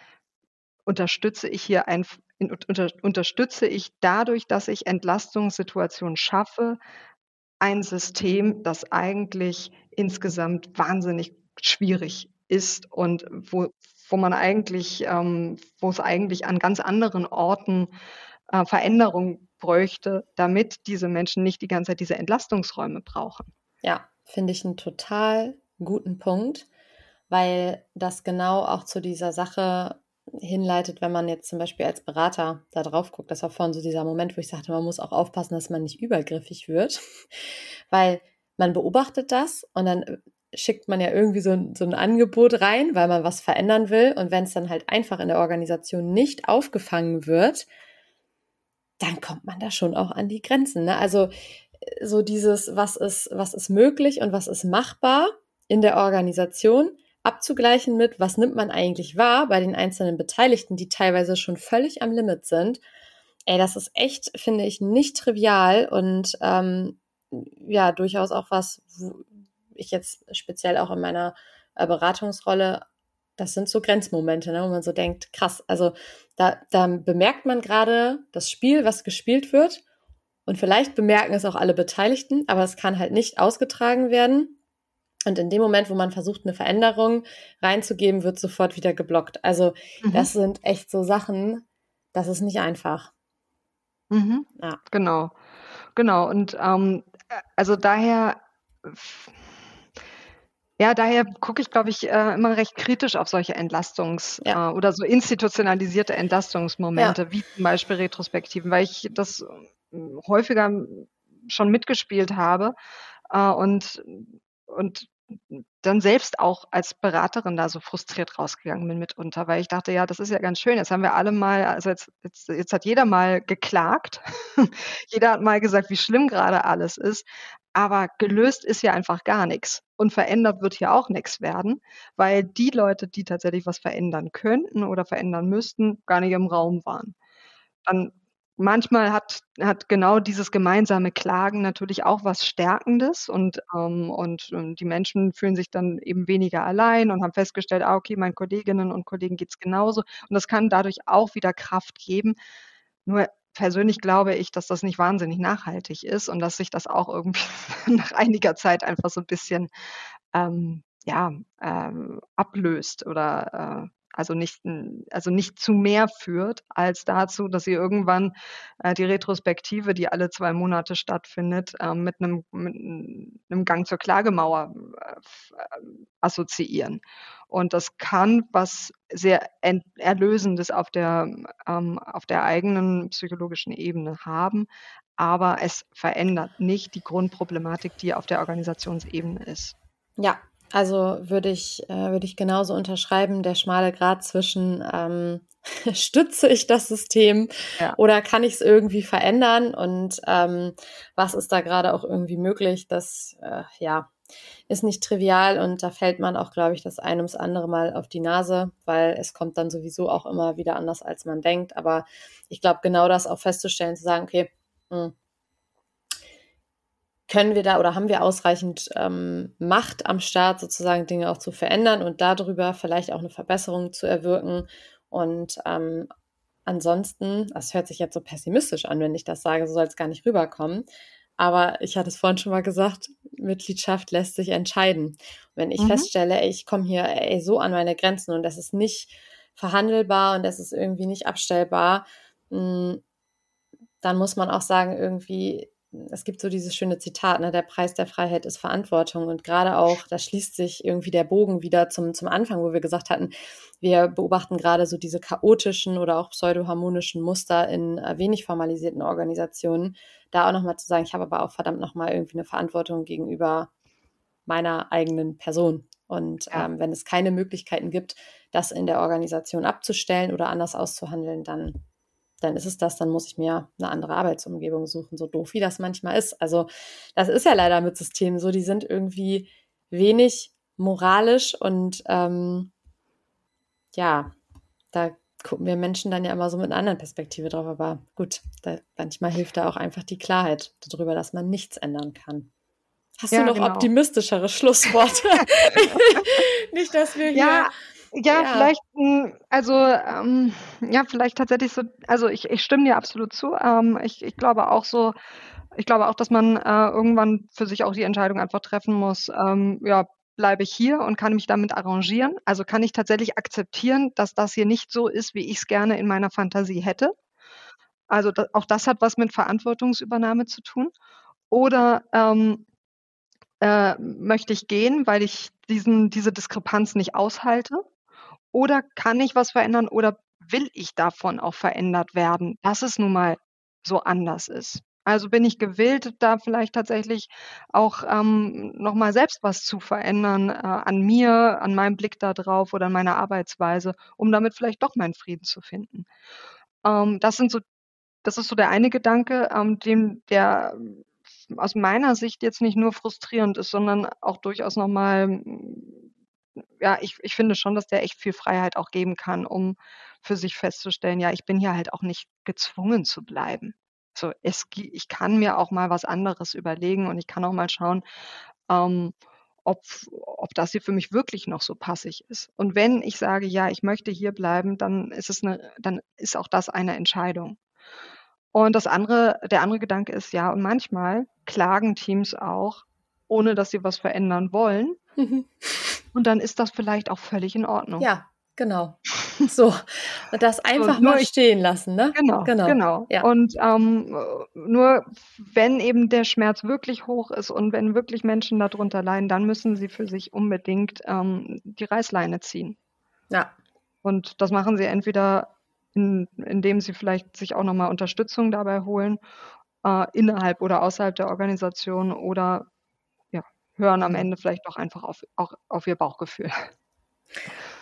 unterstütze ich hier ein, unter, unterstütze ich dadurch, dass ich Entlastungssituationen schaffe, ein System, das eigentlich insgesamt wahnsinnig schwierig ist und wo, wo man eigentlich, ähm, wo es eigentlich an ganz anderen Orten äh, Veränderungen bräuchte, damit diese Menschen nicht die ganze Zeit diese Entlastungsräume brauchen. Ja, finde ich einen total guten Punkt, weil das genau auch zu dieser Sache hinleitet, wenn man jetzt zum Beispiel als Berater da drauf guckt. Das war vorhin so dieser Moment, wo ich sagte, man muss auch aufpassen, dass man nicht übergriffig wird, weil man beobachtet das und dann äh, schickt man ja irgendwie so, so ein Angebot rein, weil man was verändern will. Und wenn es dann halt einfach in der Organisation nicht aufgefangen wird, dann kommt man da schon auch an die Grenzen. Ne? Also äh, so dieses, was ist, was ist möglich und was ist machbar in der Organisation, abzugleichen mit, was nimmt man eigentlich wahr bei den einzelnen Beteiligten, die teilweise schon völlig am Limit sind. Ey, das ist echt, finde ich, nicht trivial und ähm, ja, durchaus auch was, wo ich jetzt speziell auch in meiner äh, Beratungsrolle, das sind so Grenzmomente, ne, wo man so denkt, krass, also da, da bemerkt man gerade das Spiel, was gespielt wird und vielleicht bemerken es auch alle Beteiligten, aber es kann halt nicht ausgetragen werden und in dem Moment, wo man versucht, eine Veränderung reinzugeben, wird sofort wieder geblockt. Also mhm. das sind echt so Sachen, das ist nicht einfach. Mhm. Ja. Genau, genau. Und ähm, also daher, ja, daher gucke ich, glaube ich, äh, immer recht kritisch auf solche Entlastungs- ja. äh, oder so institutionalisierte Entlastungsmomente, ja. wie zum Beispiel Retrospektiven, weil ich das häufiger schon mitgespielt habe. Äh, und und dann selbst auch als Beraterin da so frustriert rausgegangen bin mitunter, weil ich dachte, ja, das ist ja ganz schön. Jetzt haben wir alle mal, also jetzt, jetzt, jetzt hat jeder mal geklagt. jeder hat mal gesagt, wie schlimm gerade alles ist. Aber gelöst ist ja einfach gar nichts. Und verändert wird hier auch nichts werden, weil die Leute, die tatsächlich was verändern könnten oder verändern müssten, gar nicht im Raum waren. Dann manchmal hat, hat genau dieses gemeinsame Klagen natürlich auch was Stärkendes und, ähm, und, und, die Menschen fühlen sich dann eben weniger allein und haben festgestellt, ah, okay, meinen Kolleginnen und Kollegen geht's genauso. Und das kann dadurch auch wieder Kraft geben. Nur persönlich glaube ich, dass das nicht wahnsinnig nachhaltig ist und dass sich das auch irgendwie nach einiger Zeit einfach so ein bisschen ähm, ja, ähm, ablöst oder äh, also nicht, also nicht zu mehr führt, als dazu, dass sie irgendwann äh, die Retrospektive, die alle zwei Monate stattfindet, äh, mit, einem, mit einem Gang zur Klagemauer äh, assoziieren. Und das kann was sehr Erlösendes auf der, ähm, auf der eigenen psychologischen Ebene haben, aber es verändert nicht die Grundproblematik, die auf der Organisationsebene ist. Ja, also würde ich, äh, würde ich genauso unterschreiben, der schmale Grad zwischen ähm, stütze ich das System ja. oder kann ich es irgendwie verändern und ähm, was ist da gerade auch irgendwie möglich, das äh, ja ist nicht trivial und da fällt man auch, glaube ich, das ein ums andere Mal auf die Nase, weil es kommt dann sowieso auch immer wieder anders, als man denkt. Aber ich glaube, genau das auch festzustellen, zu sagen, okay, mh, hm, können wir da oder haben wir ausreichend ähm, Macht am Start, sozusagen Dinge auch zu verändern und darüber vielleicht auch eine Verbesserung zu erwirken. Und ähm, ansonsten, das hört sich jetzt so pessimistisch an, wenn ich das sage, so soll es gar nicht rüberkommen. Aber ich hatte es vorhin schon mal gesagt, Mitgliedschaft lässt sich entscheiden. wenn ich mhm. feststelle, ey, ich komme hier ey, so an meine Grenzen und das ist nicht verhandelbar und das ist irgendwie nicht abstellbar, mh, hm, dann muss man auch sagen, irgendwie es gibt so dieses schöne Zitat, ne, der Preis der Freiheit ist Verantwortung. Und gerade auch, da schließt sich irgendwie der Bogen wieder zum, zum Anfang, wo wir gesagt hatten, wir beobachten gerade so diese chaotischen oder auch pseudoharmonischen Muster in äh, wenig formalisierten Organisationen. Da auch nochmal zu sagen, ich habe aber auch verdammt nochmal irgendwie eine Verantwortung gegenüber meiner eigenen Person. Und ja. ähm, wenn es keine Möglichkeiten gibt, das in der Organisation abzustellen oder anders auszuhandeln, dann dann ist es das, dann muss ich mir eine andere Arbeitsumgebung suchen, so doof wie das manchmal ist. Also das ist ja leider mit Systemen so, die sind irgendwie wenig moralisch und ähm, ja, da gucken wir Menschen dann ja immer so mit einer anderen Perspektive drauf. Aber gut, da, manchmal hilft da auch einfach die Klarheit darüber, dass man nichts ändern kann. Hast ja, du noch genau. optimistischere Schlussworte? Nicht, dass wir hier. Ja, ja, ja. vielleicht, hm, also ähm, ja, vielleicht tatsächlich so, also ich, ich stimme dir absolut zu. Ähm, ich, ich glaube auch so, ich glaube auch, dass man äh, irgendwann für sich auch die Entscheidung einfach treffen muss, ähm, ja, bleibe ich hier und kann mich damit arrangieren. Also kann ich tatsächlich akzeptieren, dass das hier nicht so ist, wie ich es gerne in meiner Fantasie hätte. Also da, auch das hat was mit Verantwortungsübernahme zu tun. Oder ähm, äh, möchte ich gehen, weil ich diesen, diese Diskrepanz nicht aushalte? Oder kann ich was verändern oder will ich davon auch verändert werden, dass es nun mal so anders ist? Also bin ich gewillt, da vielleicht tatsächlich auch ähm, nochmal selbst was zu verändern äh, an mir, an meinem Blick da drauf oder an meiner Arbeitsweise, um damit vielleicht doch meinen Frieden zu finden. Ähm, das sind so, das ist so der eine Gedanke, ähm, dem der aus meiner Sicht jetzt nicht nur frustrierend ist, sondern auch durchaus nochmal, ja, ich, ich finde schon, dass der echt viel Freiheit auch geben kann, um für sich festzustellen, ja, ich bin hier halt auch nicht gezwungen zu bleiben. So, es, ich kann mir auch mal was anderes überlegen und ich kann auch mal schauen, ähm, ob, ob das hier für mich wirklich noch so passig ist. Und wenn ich sage, ja, ich möchte hier bleiben, dann ist es eine, dann ist auch das eine Entscheidung. Und das andere, der andere Gedanke ist ja, und manchmal klagen Teams auch, ohne dass sie was verändern wollen. Mhm. Und dann ist das vielleicht auch völlig in Ordnung. Ja, genau. So, und das einfach so, mal stehen lassen, ne? Genau, genau. genau. Ja. Und ähm, nur wenn eben der Schmerz wirklich hoch ist und wenn wirklich Menschen darunter leiden, dann müssen sie für sich unbedingt ähm, die Reißleine ziehen. Ja. Und das machen sie entweder, in, indem sie vielleicht sich auch nochmal Unterstützung dabei holen, äh, innerhalb oder außerhalb der Organisation oder hören am. Ende vielleicht doch einfach auf, auch auf ihr Bauchgefühl.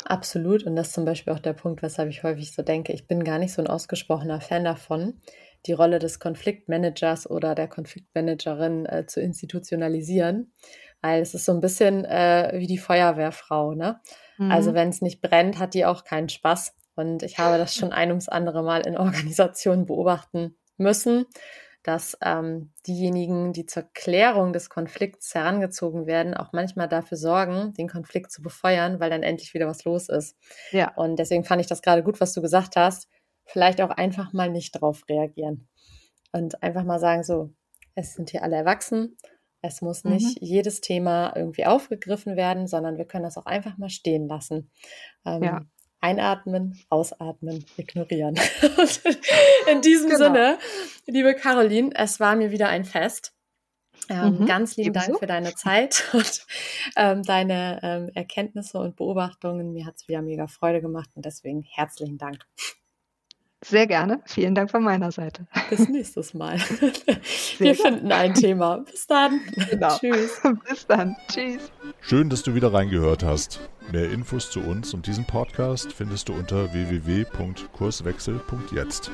Absolut. Und das ist zum Beispiel auch der Punkt, weshalb ich häufig so denke, ich bin gar nicht so ein ausgesprochener Fan davon, die Rolle des Konfliktmanagers oder der Konfliktmanagerin äh, zu institutionalisieren. Weil es ist so ein bisschen äh, wie die Feuerwehrfrau. Ne? Mhm. Also wenn es nicht brennt, hat die auch keinen Spaß. Und ich habe das schon ein ums andere Mal in Organisationen beobachten müssen dass ähm, diejenigen, die zur Klärung des Konflikts herangezogen werden, auch manchmal dafür sorgen, den Konflikt zu befeuern, weil dann endlich wieder was los ist. Ja. Und deswegen fand ich das gerade gut, was du gesagt hast. Vielleicht auch einfach mal nicht drauf reagieren und einfach mal sagen, so, es sind hier alle erwachsen. Es muss nicht mhm. jedes Thema irgendwie aufgegriffen werden, sondern wir können das auch einfach mal stehen lassen. Ähm, ja. Einatmen, ausatmen, ignorieren. in diesem genau. Sinne, liebe Caroline, es war mir wieder ein Fest. Ähm, mhm, ganz lieben. Dank für deine Zeit und ähm, deine ähm, Erkenntnisse und Beobachtungen. Mir hat es wieder mega Freude gemacht und deswegen herzlichen Dank. Sehr gerne. Vielen Dank von meiner Seite. Bis nächstes Mal. Wir finden ein Thema. Bis dann. Genau. Tschüss. Bis dann. Tschüss. Schön, dass du wieder reingehört hast. Mehr Infos zu uns und diesem Podcast findest du unter www.kurswechsel.jetzt.